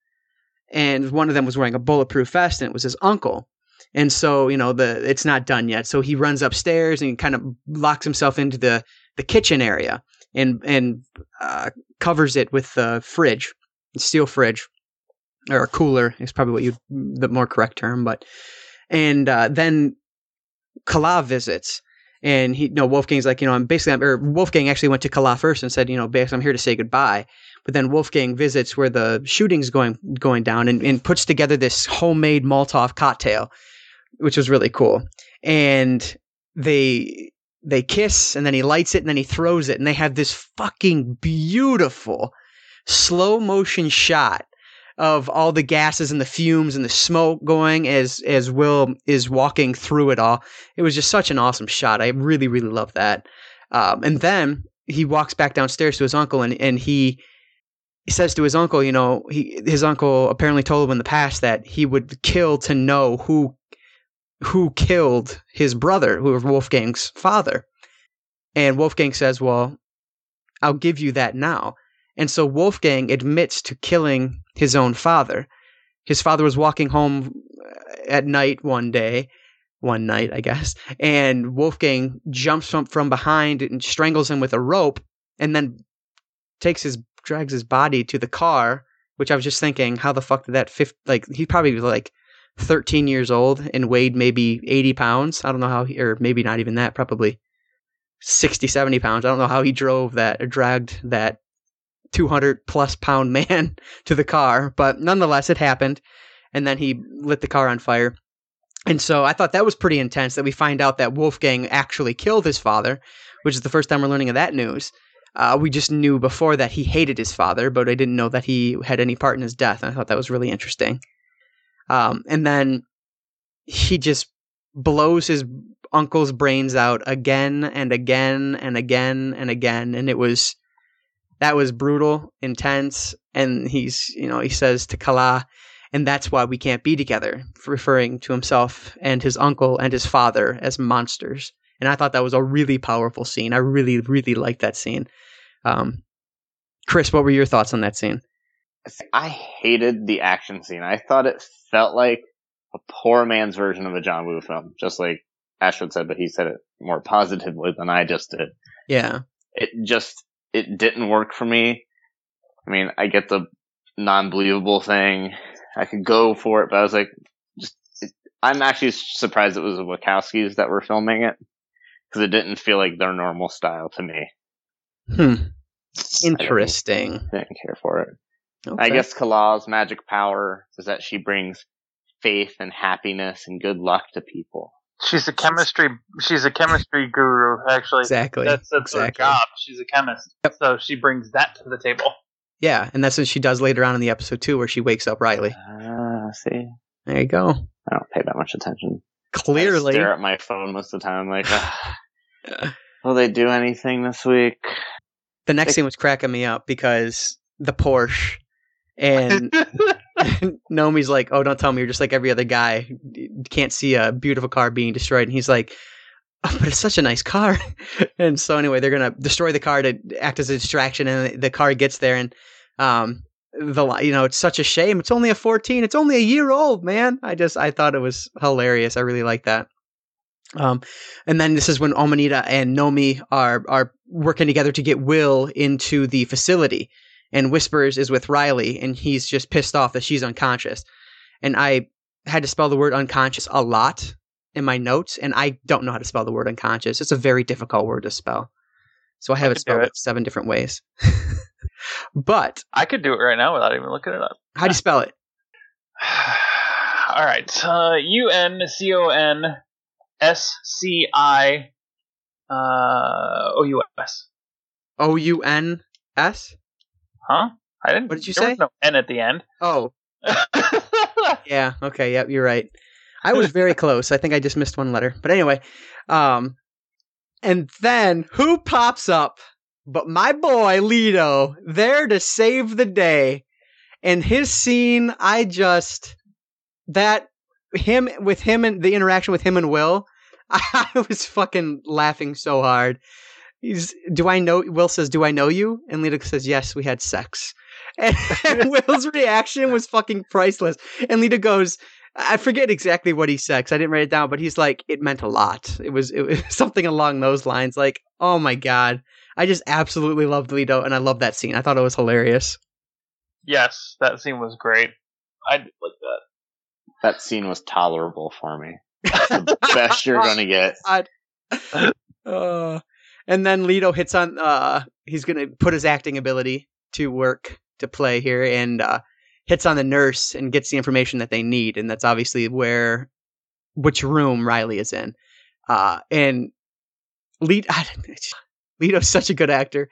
And one of them was wearing a bulletproof vest, and it was his uncle. And so, you know, the it's not done yet. So he runs upstairs and kind of locks himself into the the kitchen area and and uh, covers it with the fridge, steel fridge, or cooler is probably what you the more correct term. But and uh, then Kala visits, and he no Wolfgang's like you know I'm basically I'm, or Wolfgang actually went to Kala first and said you know basically I'm here to say goodbye. But then Wolfgang visits where the shooting's going going down and, and puts together this homemade Molotov cocktail, which was really cool. And they they kiss and then he lights it and then he throws it and they have this fucking beautiful slow motion shot of all the gases and the fumes and the smoke going as as Will is walking through it all. It was just such an awesome shot. I really really love that. Um, and then he walks back downstairs to his uncle and and he he says to his uncle, you know, he his uncle apparently told him in the past that he would kill to know who who killed his brother, who was Wolfgang's father. And Wolfgang says, "Well, I'll give you that now." And so Wolfgang admits to killing his own father. His father was walking home uh, at night one day, one night, I guess, and Wolfgang jumps from, from behind and strangles him with a rope and then takes his drags his body to the car, which I was just thinking, how the fuck did that fifth like he probably was like 13 years old and weighed maybe 80 pounds. I don't know how he, or maybe not even that, probably 60, 70 pounds. I don't know how he drove that or dragged that 200 plus pound man to the car, but nonetheless, it happened. And then he lit the car on fire. And so I thought that was pretty intense that we find out that Wolfgang actually killed his father, which is the first time we're learning of that news. Uh, we just knew before that he hated his father, but I didn't know that he had any part in his death. And I thought that was really interesting. Um, and then he just blows his uncle's brains out again and again and again and again. And it was, that was brutal, intense. And he's, you know, he says to Kala, and that's why we can't be together, referring to himself and his uncle and his father as monsters. And I thought that was a really powerful scene. I really, really liked that scene. Um, Chris, what were your thoughts on that scene? I hated the action scene. I thought it felt like a poor man's version of a John Woo film, just like Ashwood said, but he said it more positively than I just did. Yeah, It just, it didn't work for me. I mean, I get the non-believable thing. I could go for it, but I was like, just, it, I'm actually surprised it was the Wachowskis that were filming it because it didn't feel like their normal style to me. hmm. interesting. Didn't care for it. I guess Kala's magic power is that she brings faith and happiness and good luck to people. She's a chemistry. She's a chemistry guru. Actually, exactly. that's that's exactly. her job. She's a chemist, so she brings that to the table. Yeah, and that's what she does later on in the episode too, where she wakes up Riley. Ah, see, There you go. I don't pay that much attention. I Clearly, stare at my phone most of the time. I'm like, "Ah, will they do anything this week? the next scene was cracking me up because the Porsche and Nomi's like, "Oh, don't tell me you're just like every other guy. Can't see a beautiful car being destroyed." And he's like, oh, "But it's such a nice car." and so anyway, they're gonna destroy the car to act as a distraction, and the car gets there, and um, the you know it's such a shame. It's only a 14. It's only a year old, man. I just I thought it was hilarious. I really like that. Um, and then this is when Amanita and Nomi are are working together to get Will into the facility, and Whispers is with Riley, and he's just pissed off that she's unconscious. And I had to spell the word unconscious a lot in my notes, and I don't know how to spell the word unconscious. It's a very difficult word to spell, so I have it spelled it. seven different ways. but I could do it right now without even looking it up. how do you spell it? All right. Uh, U N C O N S C I uh, O U S. O U N S. Huh? I didn't. What did you there say? was no N at the end. Oh, yeah. Okay. Yep. You're right. I was very close. I think I just missed one letter. But anyway, um, and then who pops up? But my boy Lito there to save the day, and his scene. I just that him with him and the interaction with him and Will. I was fucking laughing so hard. He's, do I know? Will says, "Do I know you?" And Lito says, "Yes, we had sex." And, and Will's reaction was fucking priceless. And Lito goes, I forget exactly what he said 'cause I didn't write it down, but he's like, it meant a lot. It was, it was something along those lines. Like, oh my god, I just absolutely loved Lito, and I love that scene. I thought it was hilarious. yes, that scene was great. I did like that. That scene was tolerable for me. It's the best you're gonna get. Uh, and then Lito hits on. Uh, he's gonna put his acting ability to work to play here, and uh, hits on the nurse and gets the information that they need, and that's obviously where, which room Riley is in. Uh, and Lead, Lito's such a good actor.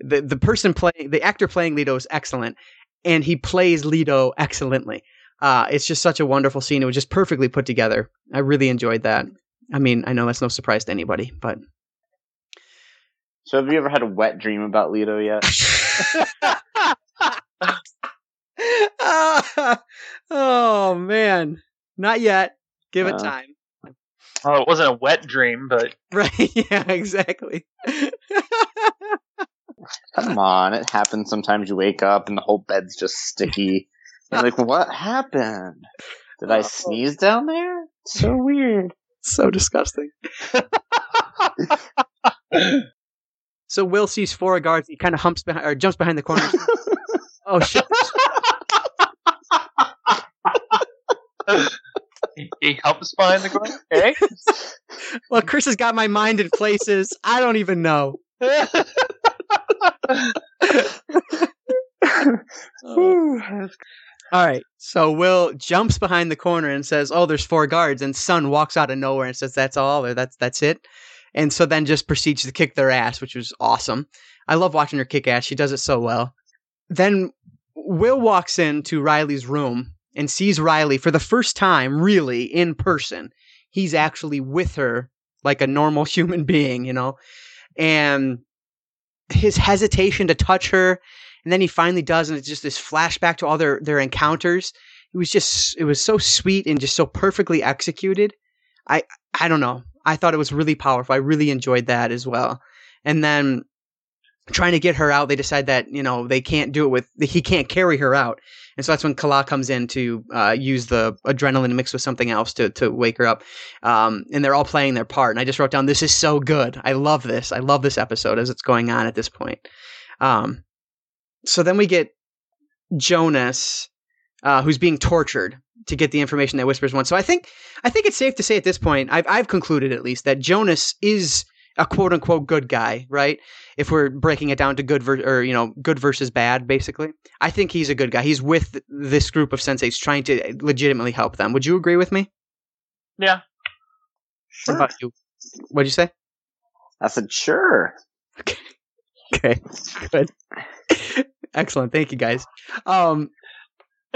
The the person playing the actor playing Lito is excellent, and he plays Lito excellently. Uh, it's just such a wonderful scene. It was just perfectly put together. I really enjoyed that. I mean, I know that's no surprise to anybody, but So have you ever had a wet dream about Lito yet? oh man, not yet. Give it Uh. time. Well, it wasn't a wet dream, but Right? Yeah, exactly. Come on, it happens sometimes you wake up and the whole bed's just sticky. You're like, what happened? Did I Oh. sneeze down there? So weird. so disgusting. So Will sees four guards. He kind of humps behind or jumps behind the corner. oh shit! he, he helps behind the corner. Okay. Well, Chris has got my mind in places I don't even know. All right. So Will jumps behind the corner and says, "Oh, there's four guards." And Sun walks out of nowhere and says, "That's all, or that's that's it." And so then just proceeds to kick their ass, which was awesome. I love watching her kick ass. She does it so well. Then Will walks into Riley's room and sees Riley for the first time, really in person. He's actually with her like a normal human being, you know. And his hesitation to touch her and then he finally does, and it's just this flashback to all their their encounters. It was just it was so sweet and just so perfectly executed. I I don't know. I thought it was really powerful. I really enjoyed that as well. And then trying to get her out, they decide that you know they can't do it with he can't carry her out, and so that's when Kala comes in to uh, use the adrenaline mixed with something else to to wake her up. Um, and they're all playing their part. And I just wrote down, "This is so good. I love this. I love this episode as it's going on at this point." Um, so then we get Jonas, uh, who's being tortured to get the information that Whispers wants. So I think I think it's safe to say at this point, I've I've concluded at least that Jonas is a quote unquote good guy, right? If we're breaking it down to good ver- or you know good versus bad, basically, I think he's a good guy. He's with this group of sensates trying to legitimately help them. Would you agree with me? yeah. What about you? What'd you say? I said, sure. Okay, good, excellent. Thank you, guys. Um,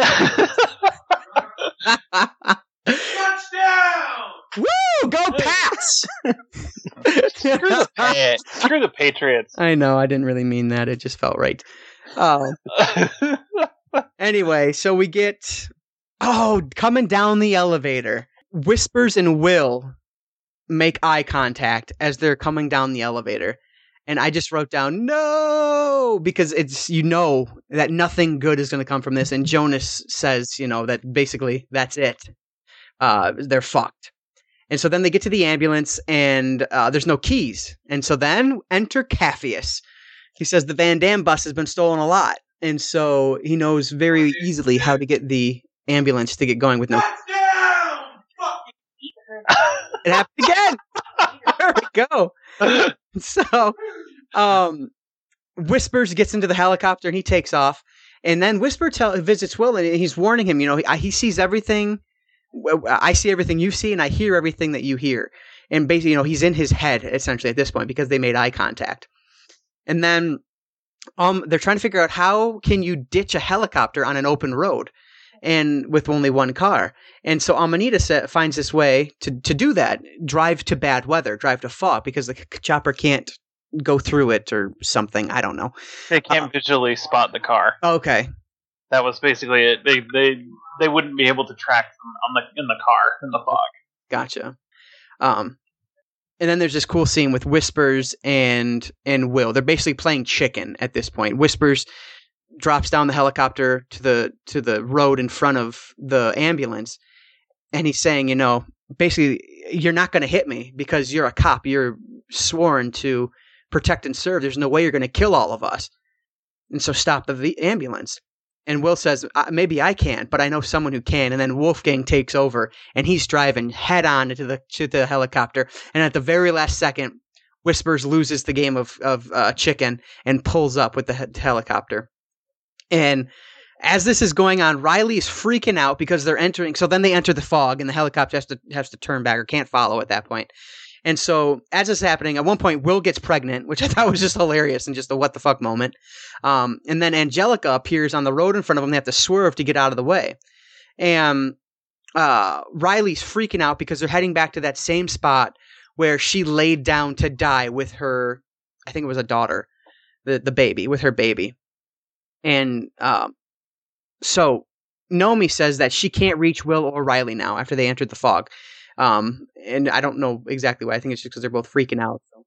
Woo! Go Pats! Screw the Pa- Screw the Patriots. I know I didn't really mean that. It just felt right. Oh, anyway, so we get oh coming down the elevator. Whispers and Will make eye contact as they're coming down the elevator, And I just wrote down no because it's you know that nothing good is going to come from this. And Jonas says, you know, that basically that's it. Uh, they're fucked. And so then they get to the ambulance and uh, there's no keys. And so then enter Capheus. He says the Van Damn bus has been stolen a lot. And so he knows very easily how to get the ambulance to get going with no. It happened again. there we go. So, um, Whispers gets into the helicopter and he takes off. And then Whisper tell, visits Will and he's warning him, you know, he, he sees everything. I see everything you see and I hear everything that you hear. And basically, you know, he's in his head essentially at this point because they made eye contact. And then um, they're trying to figure out how can you ditch a helicopter on an open road and with only one car. And so Amanita sa- finds this way to, to do that. Drive to bad weather, drive to fog because the c- chopper can't go through it or something. I don't know. They can't Uh, visually spot the car. Okay. That was basically it. They they they wouldn't be able to track them on the in the car in the fog. Gotcha. Um, and then there's this cool scene with Whispers and and Will. They're basically playing chicken at this point. Whispers drops down the helicopter to the to the road in front of the ambulance, and he's saying, you know, basically, you're not going to hit me because you're a cop. You're sworn to protect and serve. There's no way you're going to kill all of us, and so stop the ambulance. And Will says, "Uh, maybe I can't, but I know someone who can. And then Wolfgang takes over and he's driving head on into the to the helicopter. And at the very last second, Whispers loses the game of of uh, chicken and pulls up with the he- helicopter. And as this is going on, Riley is freaking out because they're entering. So then they enter the fog, and the helicopter has to has to turn back or can't follow at that point. And so as this is happening, at one point Will gets pregnant, which I thought was just hilarious and just a what the fuck moment. Um, and then Angelica appears on the road in front of them. They have to swerve to get out of the way. And uh, Riley's freaking out because they're heading back to that same spot where she laid down to die with her, I think it was a daughter, the the baby with her baby. And um, so Nomi says that she can't reach Will or Riley now after they entered the fog. Um, and I don't know exactly why. I think it's just because they're both freaking out. So.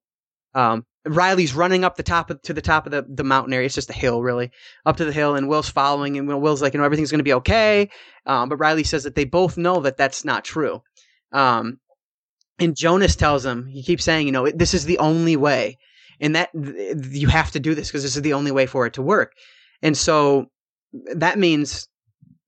Um, Riley's running up the top of, to the top of the, the mountain area. It's just a hill, really, up to the hill, and Will's following. And Will's like, you know, everything's going to be okay. Um, but Riley says that they both know that that's not true. Um, and Jonas tells him, he keeps saying, you know, this is the only way, and that th- you have to do this because this is the only way for it to work. And so that means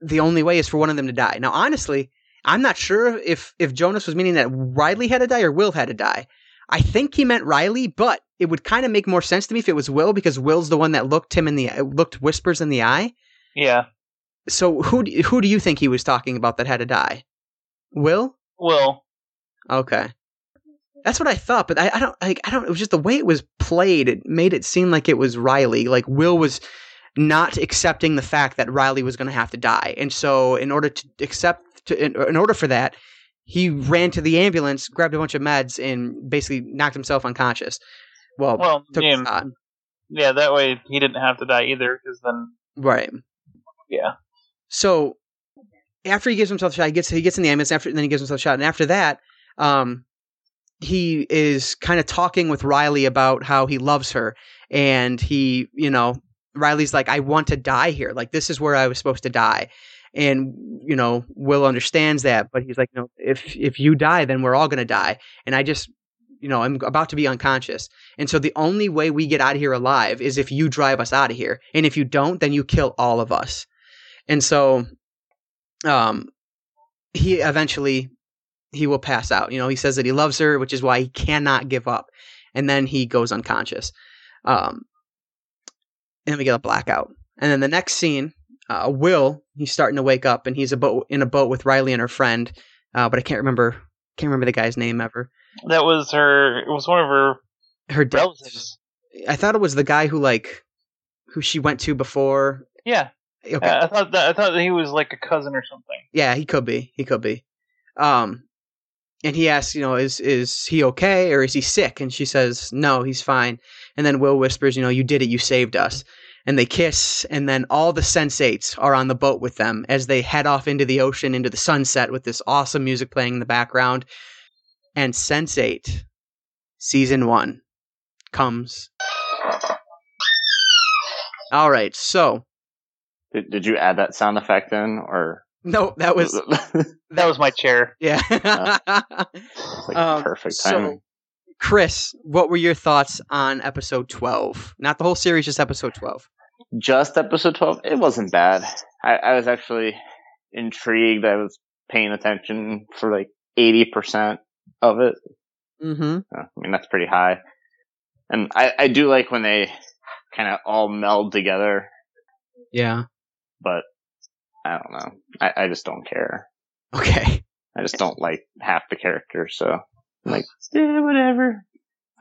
the only way is for one of them to die. Now, honestly, I'm not sure if if Jonas was meaning that Riley had to die or Will had to die. I think he meant Riley, but it would kind of make more sense to me if it was Will because Will's the one that looked him in the looked whispers in the eye. Yeah. So who do, who do you think he was talking about that had to die? Will? Will. Okay. That's what I thought, but I, I don't like I don't it was just the way it was played, it made it seem like it was Riley. Like Will was not accepting the fact that Riley was going to have to die. And so in order to accept to in, in order for that, he ran to the ambulance, grabbed a bunch of meds and basically knocked himself unconscious. Well, Well, yeah, yeah. That way he didn't have to die either, because then Right. yeah. So after he gives himself a shot, he gets he gets in the ambulance. After and then he gives himself a shot, and after that, um, he is kind of talking with Riley about how he loves her, and he, you know, Riley's like, "I want to die here. Like this is where I was supposed to die." And you know, Will understands that, but he's like, "No, if if you die, then we're all gonna die." And I just, you know, I'm about to be unconscious, and so the only way we get out of here alive is if you drive us out of here, and if you don't, then you kill all of us. And so, um, he eventually he will pass out. You know, he says that he loves her, which is why he cannot give up. And then he goes unconscious. Um, and then we get a blackout. And then the next scene, uh, Will, he's starting to wake up, and he's a boat in a boat with Riley and her friend, uh, but I can't remember can't remember the guy's name ever. That was her. It was one of her Her relatives. I thought it was the guy who like who she went to before. Yeah. Okay. I thought that I thought that he was like a cousin or something. Yeah, he could be. He could be. Um, and he asks, you know, is is he okay or is he sick? And she says, no, he's fine. And then Will whispers, you know, you did it, you saved us. And they kiss, and then all the sensates are on the boat with them as they head off into the ocean, into the sunset, with this awesome music playing in the background. And Sense8, season one, comes All right. So Did, did you add that sound effect in, or no, that was That was my chair. yeah. like Um, perfect so- Chris, what were your thoughts on episode twelve? Not the whole series, just episode twelve. Just episode twelve, it wasn't bad. I, I was actually intrigued. I was paying attention for like eighty percent of it. Mm-hmm. I mean, that's pretty high. And I, I do like when they kind of all meld together, Yeah. but I don't know. I, I just don't care. Okay. I just don't like half the characters, so I'm like, yeah, whatever.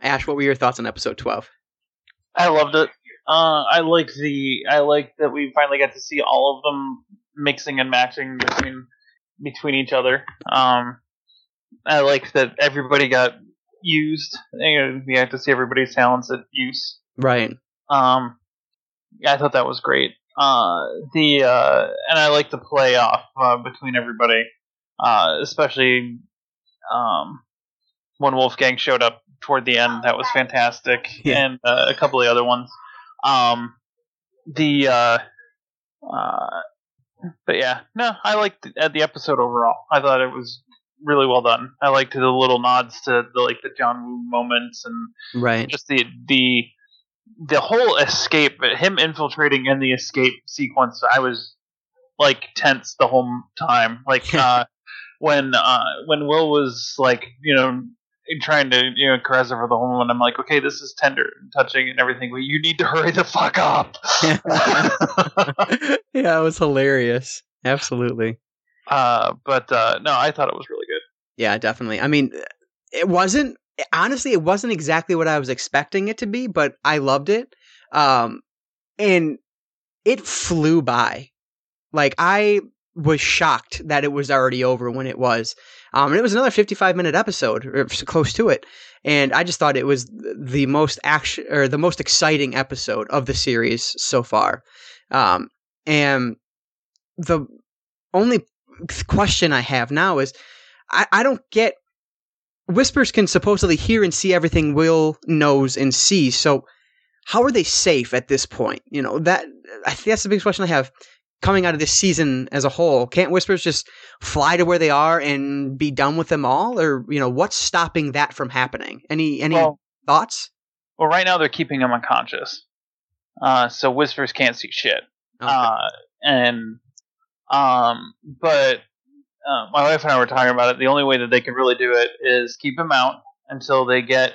Ashe, what were your thoughts on episode twelve? I loved it. Uh, I like the I like that we finally got to see all of them mixing and matching between between each other. Um, I like that everybody got used. You know, we have to see everybody's talents at use. Right. Um, yeah, I thought that was great. Uh, the uh, and I like the play off uh, between everybody, uh, especially um, when Wolfgang showed up toward the end. That was fantastic, Yeah. and uh, a couple of the other ones. Um, the uh, uh, but yeah, no, I liked the, the episode overall. I thought it was really well done. I liked the little nods to the like the John Woo moments and Right. just the the the whole escape, him infiltrating in the escape sequence. I was like tense the whole time. Like uh, when uh, when Will was like you know trying to you know caress her for the whole moment. I'm like, okay, this is tender and touching and everything, but you need to hurry the fuck up. yeah, it was hilarious. Absolutely. uh, but uh, no, I thought it was really good. Yeah, definitely. I mean, it wasn't honestly, it wasn't exactly what I was expecting it to be, but I loved it. Um, and it flew by. Like I was shocked that it was already over when it was. Um, and it was another 55 minute episode or close to it. And I just thought it was the most action or the most exciting episode of the series so far. Um, and the only question I have now is I, I don't get whispers can supposedly hear and see everything Will knows and sees. So how are they safe at this point? You know that I think that's the biggest question I have coming out of this season as a whole. Can't whispers just fly to where they are and be done with them all, or you know what's stopping that from happening? Any any Well, thoughts? well, right now they're keeping them unconscious, uh, so whispers can't see shit. Okay. Uh, and um, but uh, my wife and I were talking about it. The only way that they can really do it is keep him out until they get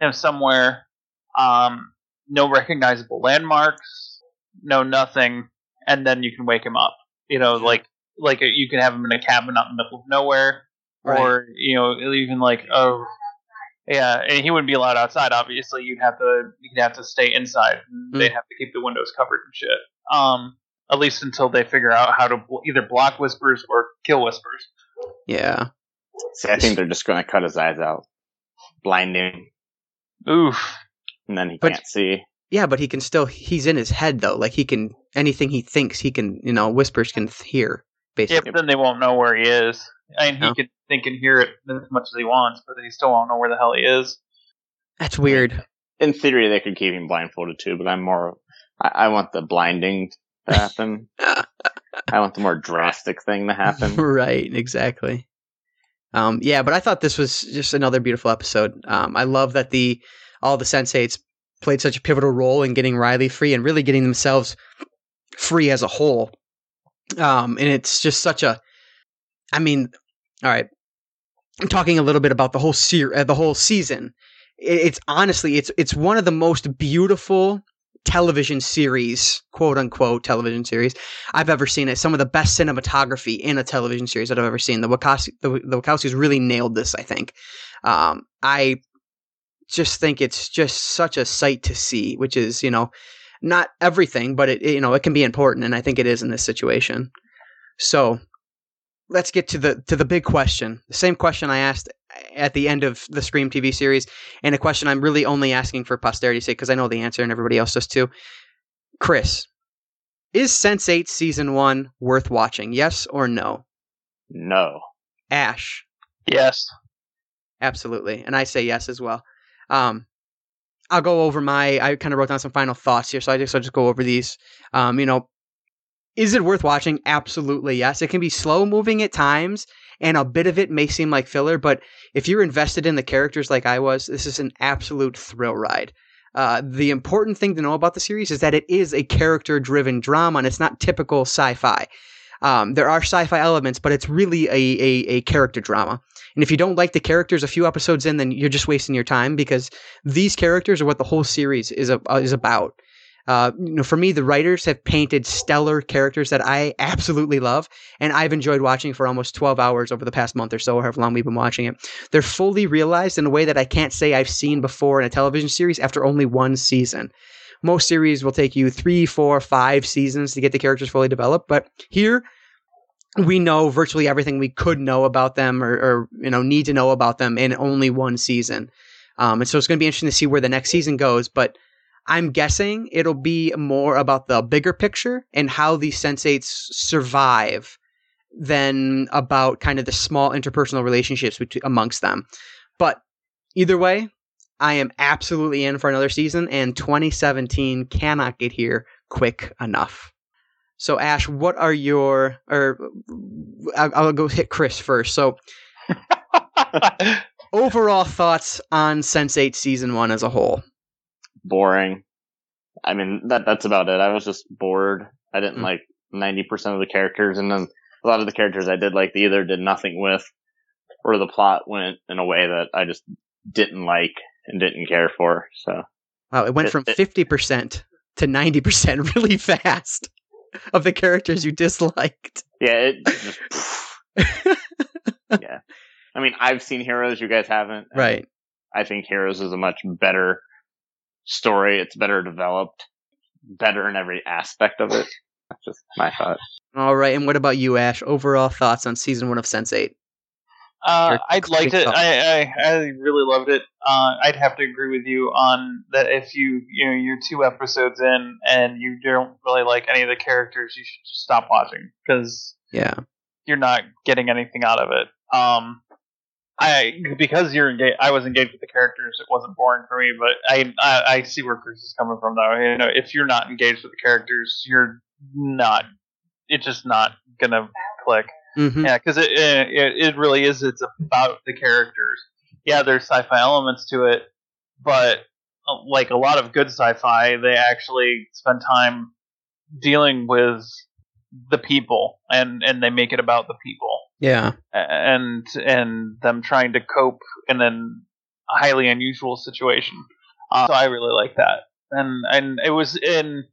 him somewhere. Um, no recognizable landmarks, no nothing, and then you can wake him up. You know, like like you can have him in a cabin out in the middle of nowhere, Right. or you know, even like oh. Yeah, and he wouldn't be allowed outside. Obviously, you'd have to you'd have to stay inside. And Mm. They'd have to keep the windows covered and shit. Um, at least until they figure out how to bl- either block whispers or kill whispers. yeah. See, I think they're just going to cut his eyes out, blinding, Oof. and then he But- can't see. Yeah, but he can still he's in his head though. Like he can anything he thinks he can, you know, whispers can th- hear Yeah, basically. but then they won't know where he is. I mean, he can think and hear it as much as he wants, but he still won't know where the hell he is. That's weird. In theory, they could keep him blindfolded too, but I'm more. I, I want the blinding to happen. I want the more drastic thing to happen. right, exactly. Um, yeah, but I thought this was just another beautiful episode. Um, I love that the all the sensates played such a pivotal role in getting Riley free and really getting themselves free as a whole. Um, and it's just such a, I mean, all right. I'm talking a little bit about the whole ser- uh, the whole season. It, it's honestly, it's it's one of the most beautiful television series, quote unquote television series I've ever seen. It's some of the best cinematography in a television series that I've ever seen. The Wachowski, the, the Wachowskis really nailed this. I think. Um, I just think it's just such a sight to see, which is you know not everything, but it, it you know it can be important, and I think it is in this situation. So let's get to the to the big question. The same question I asked at the end of the Scream TV series, and a question I'm really only asking for posterity's sake because I know the answer and everybody else does too. Chris, is Sense8 season one worth watching? Yes or no? No. Ashe, Yes. absolutely, and I say yes as well. Um, I'll go over my. I kind of wrote down some final thoughts here, so I just I'll just go over these. Um, you know, is it worth watching? Absolutely, yes. It can be slow moving at times, and a bit of it may seem like filler, but if you're invested in the characters like I was, this is an absolute thrill ride. Uh, the important thing to know about the series is that it is a character driven drama and it's not typical sci fi. Um, there are sci fi elements, but it's really a, a, a, character drama. And if you don't like the characters a few episodes in, then you're just wasting your time because these characters are what the whole series is, a, is about. Uh, you know, for me, the writers have painted stellar characters that I absolutely love, and I've enjoyed watching for almost 12 hours over the past month or so, however long we've been watching it. They're fully realized in a way that I can't say I've seen before in a television series after only one season. Most series will take you three, four, five seasons to get the characters fully developed, but here we know virtually everything we could know about them or, or you know need to know about them in only one season. Um, and so it's going to be interesting to see where the next season goes, but I'm guessing it'll be more about the bigger picture and how these sensates survive than about kind of the small interpersonal relationships between, amongst them. But either way, I am absolutely in for another season, and 2017 cannot get here quick enough. So, Ashe, what are your, or I'll, I'll go hit Chris first. So, overall thoughts on Sense8 season one as a whole? Boring. I mean, that that's about it. I was just bored. I didn't Mm. like 90% of the characters, and then a lot of the characters I did like, they either did nothing with, or the plot went in a way that I just didn't like and didn't care for. So, Wow, it went It- from it- 50% to 90% really fast of the characters you disliked. yeah, it just, yeah. I mean, I've seen Heroes, you guys haven't. right. I think Heroes is a much better story. It's better developed, better in every aspect of it. That's just my thought. All right. And what about you, Ashe? Overall thoughts on season one of Sense8? Uh, Your I liked it. I, I I really loved it. Uh, I'd have to agree with you on that. If you you know you're two episodes in and you don't really like any of the characters, you should just stop watching because Yeah. you're not getting anything out of it. Um, I because you're engaged. I was engaged with the characters. It wasn't boring for me, but I, I I see where Chris is coming from though. You know, if you're not engaged with the characters, you're not. It's just not gonna click. hmm Yeah, because it, it it really is. It's about the characters. Yeah, there's sci-fi elements to it, but uh, like a lot of good sci-fi, they actually spend time dealing with the people, and and they make it about the people, Yeah. and and them trying to cope in an highly unusual situation. Uh, so I really like that, and and it was in.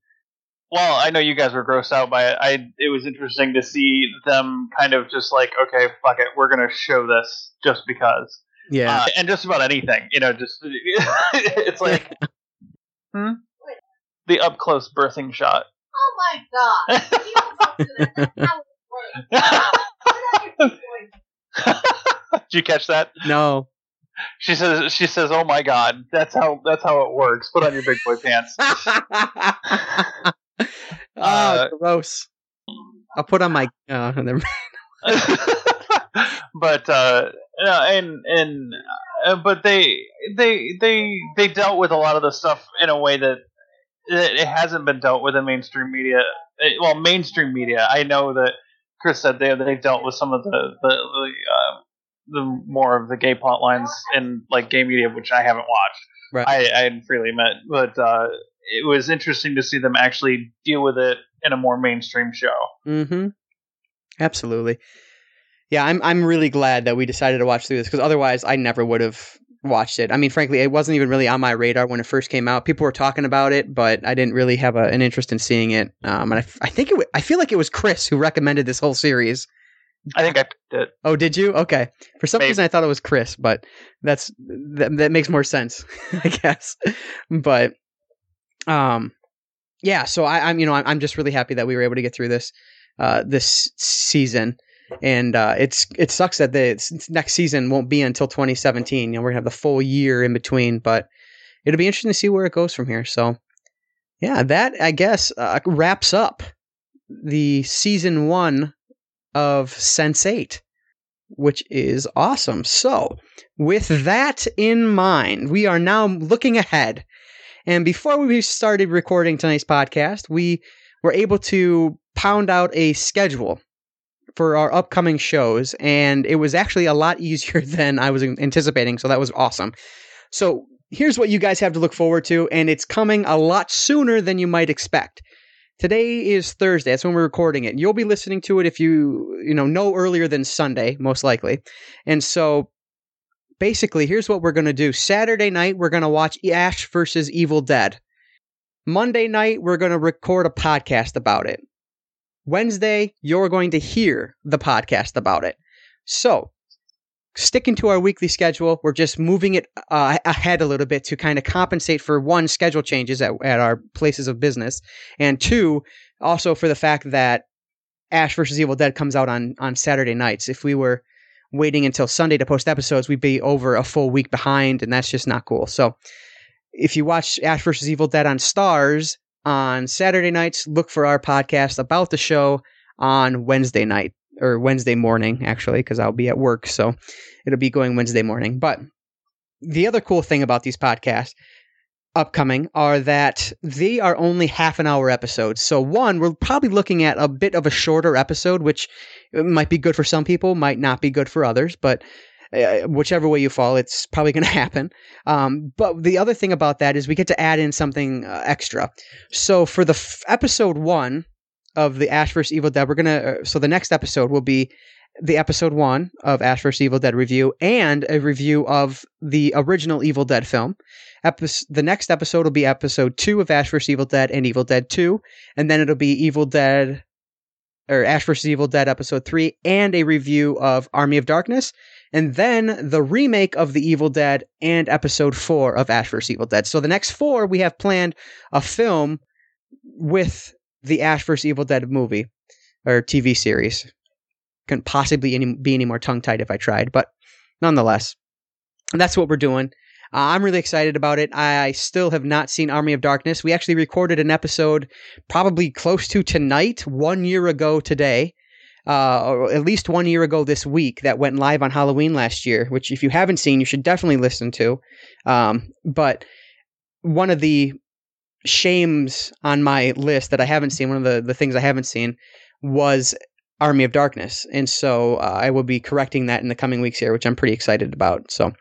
Well, I know you guys were grossed out by it. I it was interesting to see them kind of just like, okay, fuck it, we're gonna show this just because, Yeah. uh, and just about anything, you know, just it's like hmm? the up close birthing shot. Oh my god. Did you catch that? no. She says, she says, oh my god, that's how that's how it works. Put on your big boy pants. oh, Uh, gross. I'll put on my. Uh, never but uh, and and uh, but they they they they dealt with a lot of the stuff in a way that it it hasn't been dealt with in mainstream media. Well, mainstream media. I know that Chris said they they dealt with some of the the the, uh, the more of the gay plot lines in like gay media, which I haven't watched. Right. I I hadn't freely met, but uh, it was interesting to see them actually deal with it in a more mainstream show. Mm-hmm. Absolutely. Yeah, I'm I'm really glad that we decided to watch through this because otherwise I never would have watched it. I mean, frankly, it wasn't even really on my radar when it first came out. People were talking about it, but I didn't really have a, an interest in seeing it. Um, and I, I think it w- I feel like it was Chris who recommended this whole series. I think I did. Oh, did you? Okay. For some Maybe. reason, I thought it was Chris, but that's that, that makes more sense, I guess. But, um, yeah. So I, I'm, you know, I'm, I'm just really happy that we were able to get through this, uh, this season, and uh, it's it sucks that the next season won't be until 2017. You know, we're gonna have the full year in between, but it'll be interesting to see where it goes from here. So, yeah, that I guess uh, wraps up the season one of Sense8 which is awesome. So, with that in mind, we are now looking ahead And before we started recording tonight's podcast, we were able to pound out a schedule for our upcoming shows, and it was actually a lot easier than I was anticipating. So that was awesome. So here's what you guys have to look forward to, and it's coming a lot sooner than you might expect. Today is Thursday. That's when we're recording it. You'll be listening to it if you, you know, no earlier than Sunday, most likely. And so basically, here's what we're going to do. Saturday night, we're going to watch Ash versus Evil Dead. Monday night, we're going to record a podcast about it. Wednesday, you're going to hear the podcast about it. So, sticking to our weekly schedule, we're just moving it uh, ahead a little bit to kind of compensate for one, schedule changes at, at our places of business, and two, also for the fact that Ash versus Evil Dead comes out on, on Saturday nights. If we were waiting until Sunday to post episodes, we'd be over a full week behind, and that's just not cool. So, if you watch Ash versus Evil Dead on Starz on Saturday nights, look for our podcast about the show on Wednesday night or Wednesday morning, actually, because I'll be at work. So it'll be going Wednesday morning. But the other cool thing about these podcasts upcoming are that they are only half an hour episodes. So one, we're probably looking at a bit of a shorter episode, which might be good for some people, might not be good for others, but uh, whichever way you fall, it's probably going to happen. Um, but the other thing about that is we get to add in something uh, extra. So for the f- episode one of the Ash vs. Evil Dead, we're gonna. Uh, so the next episode will be the episode one of Ash vs. Evil Dead review and a review of the original Evil Dead film. Epis- the next episode will be episode two of Ash vs. Evil Dead and Evil Dead 2, and then it'll be Evil Dead or Ash vs. Evil Dead episode three and a review of Army of Darkness, and then the remake of The Evil Dead and episode four of Ash vs. Evil Dead. So the next four, we have planned a film with the Ash vs. Evil Dead movie or TV series. Couldn't possibly any, be any more tongue tied if I tried, but nonetheless, that's what we're doing. Uh, I'm really excited about it. I still have not seen Army of Darkness. We actually recorded an episode probably close to tonight, one year ago today, uh, at least one year ago this week, that went live on Halloween last year, which if you haven't seen, you should definitely listen to. Um, but one of the shames on my list that I haven't seen, one of the, the things I haven't seen was Army of Darkness. And so uh, I will be correcting that in the coming weeks here, which I'm pretty excited about. So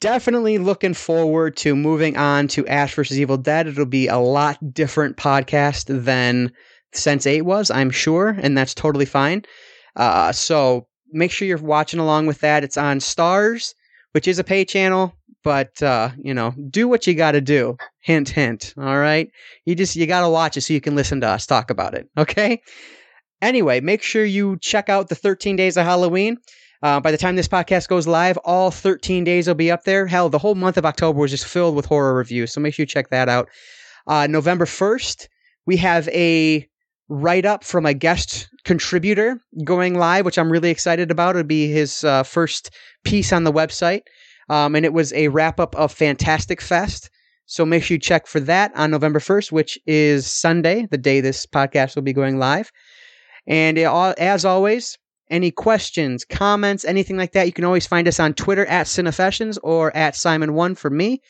definitely looking forward to moving on to Ash versus Evil Dead. It'll be a lot different podcast than Sense8 was, I'm sure, and that's totally fine. Uh, so make sure you're watching along with that. It's on Starz, which is a pay channel, but uh, you know, do what you got to do. Hint, hint. All right, you just you got to watch it so you can listen to us talk about it. Okay. Anyway, make sure you check out the 13 Days of Halloween. Uh, by the time this podcast goes live, all 13 days will be up there. Hell, the whole month of October was just filled with horror reviews, so make sure you check that out. Uh, November 1st, we have a write up from a guest contributor going live, which I'm really excited about. It'll be his uh, first piece on the website. Um, and it was a wrap up of Fantastic Fest. So make sure you check for that on November 1st, which is Sunday, the day this podcast will be going live. And it, as always, any questions, comments, anything like that, you can always find us on Twitter at Cinefessions or at Simon1 for me,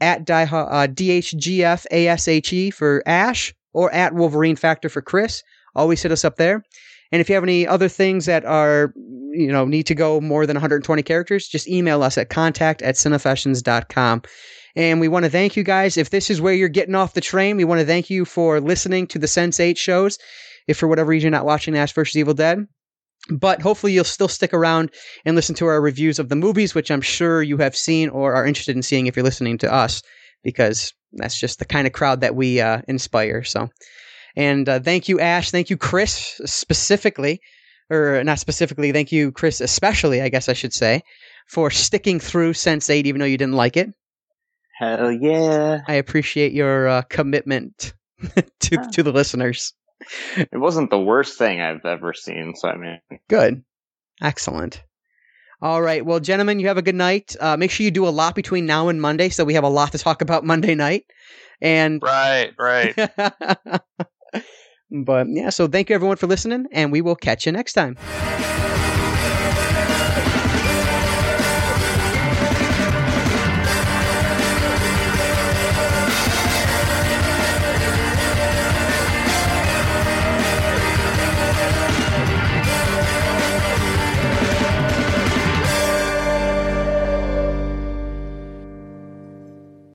at uh, DHGFASHE for Ashe, or at Wolverine Factor for Chris. Always hit us up there. And if you have any other things that are, you know, need to go more than 120 characters, just email us at contact at cinefessions.com. And we want to thank you guys. If this is where you're getting off the train, we want to thank you for listening to the Sense8 shows. If for whatever reason you're not watching Ash vs. Evil Dead, but hopefully you'll still stick around and listen to our reviews of the movies, which I'm sure you have seen or are interested in seeing if you're listening to us, because that's just the kind of crowd that we uh, inspire. So, and uh, thank you, Ashe. Thank you, Chris, specifically, or not specifically. Thank you, Chris, especially, I guess I should say, for sticking through Sense8, even though you didn't like it. Hell yeah. I appreciate your uh, commitment to to the listeners. It wasn't the worst thing I've ever seen, so I mean. Good. Excellent. All right. Well, gentlemen, you have a good night. Uh, make sure you do a lot between now and Monday so we have a lot to talk about Monday night. And Right, right. but yeah, so thank you everyone for listening, and we will catch you next time.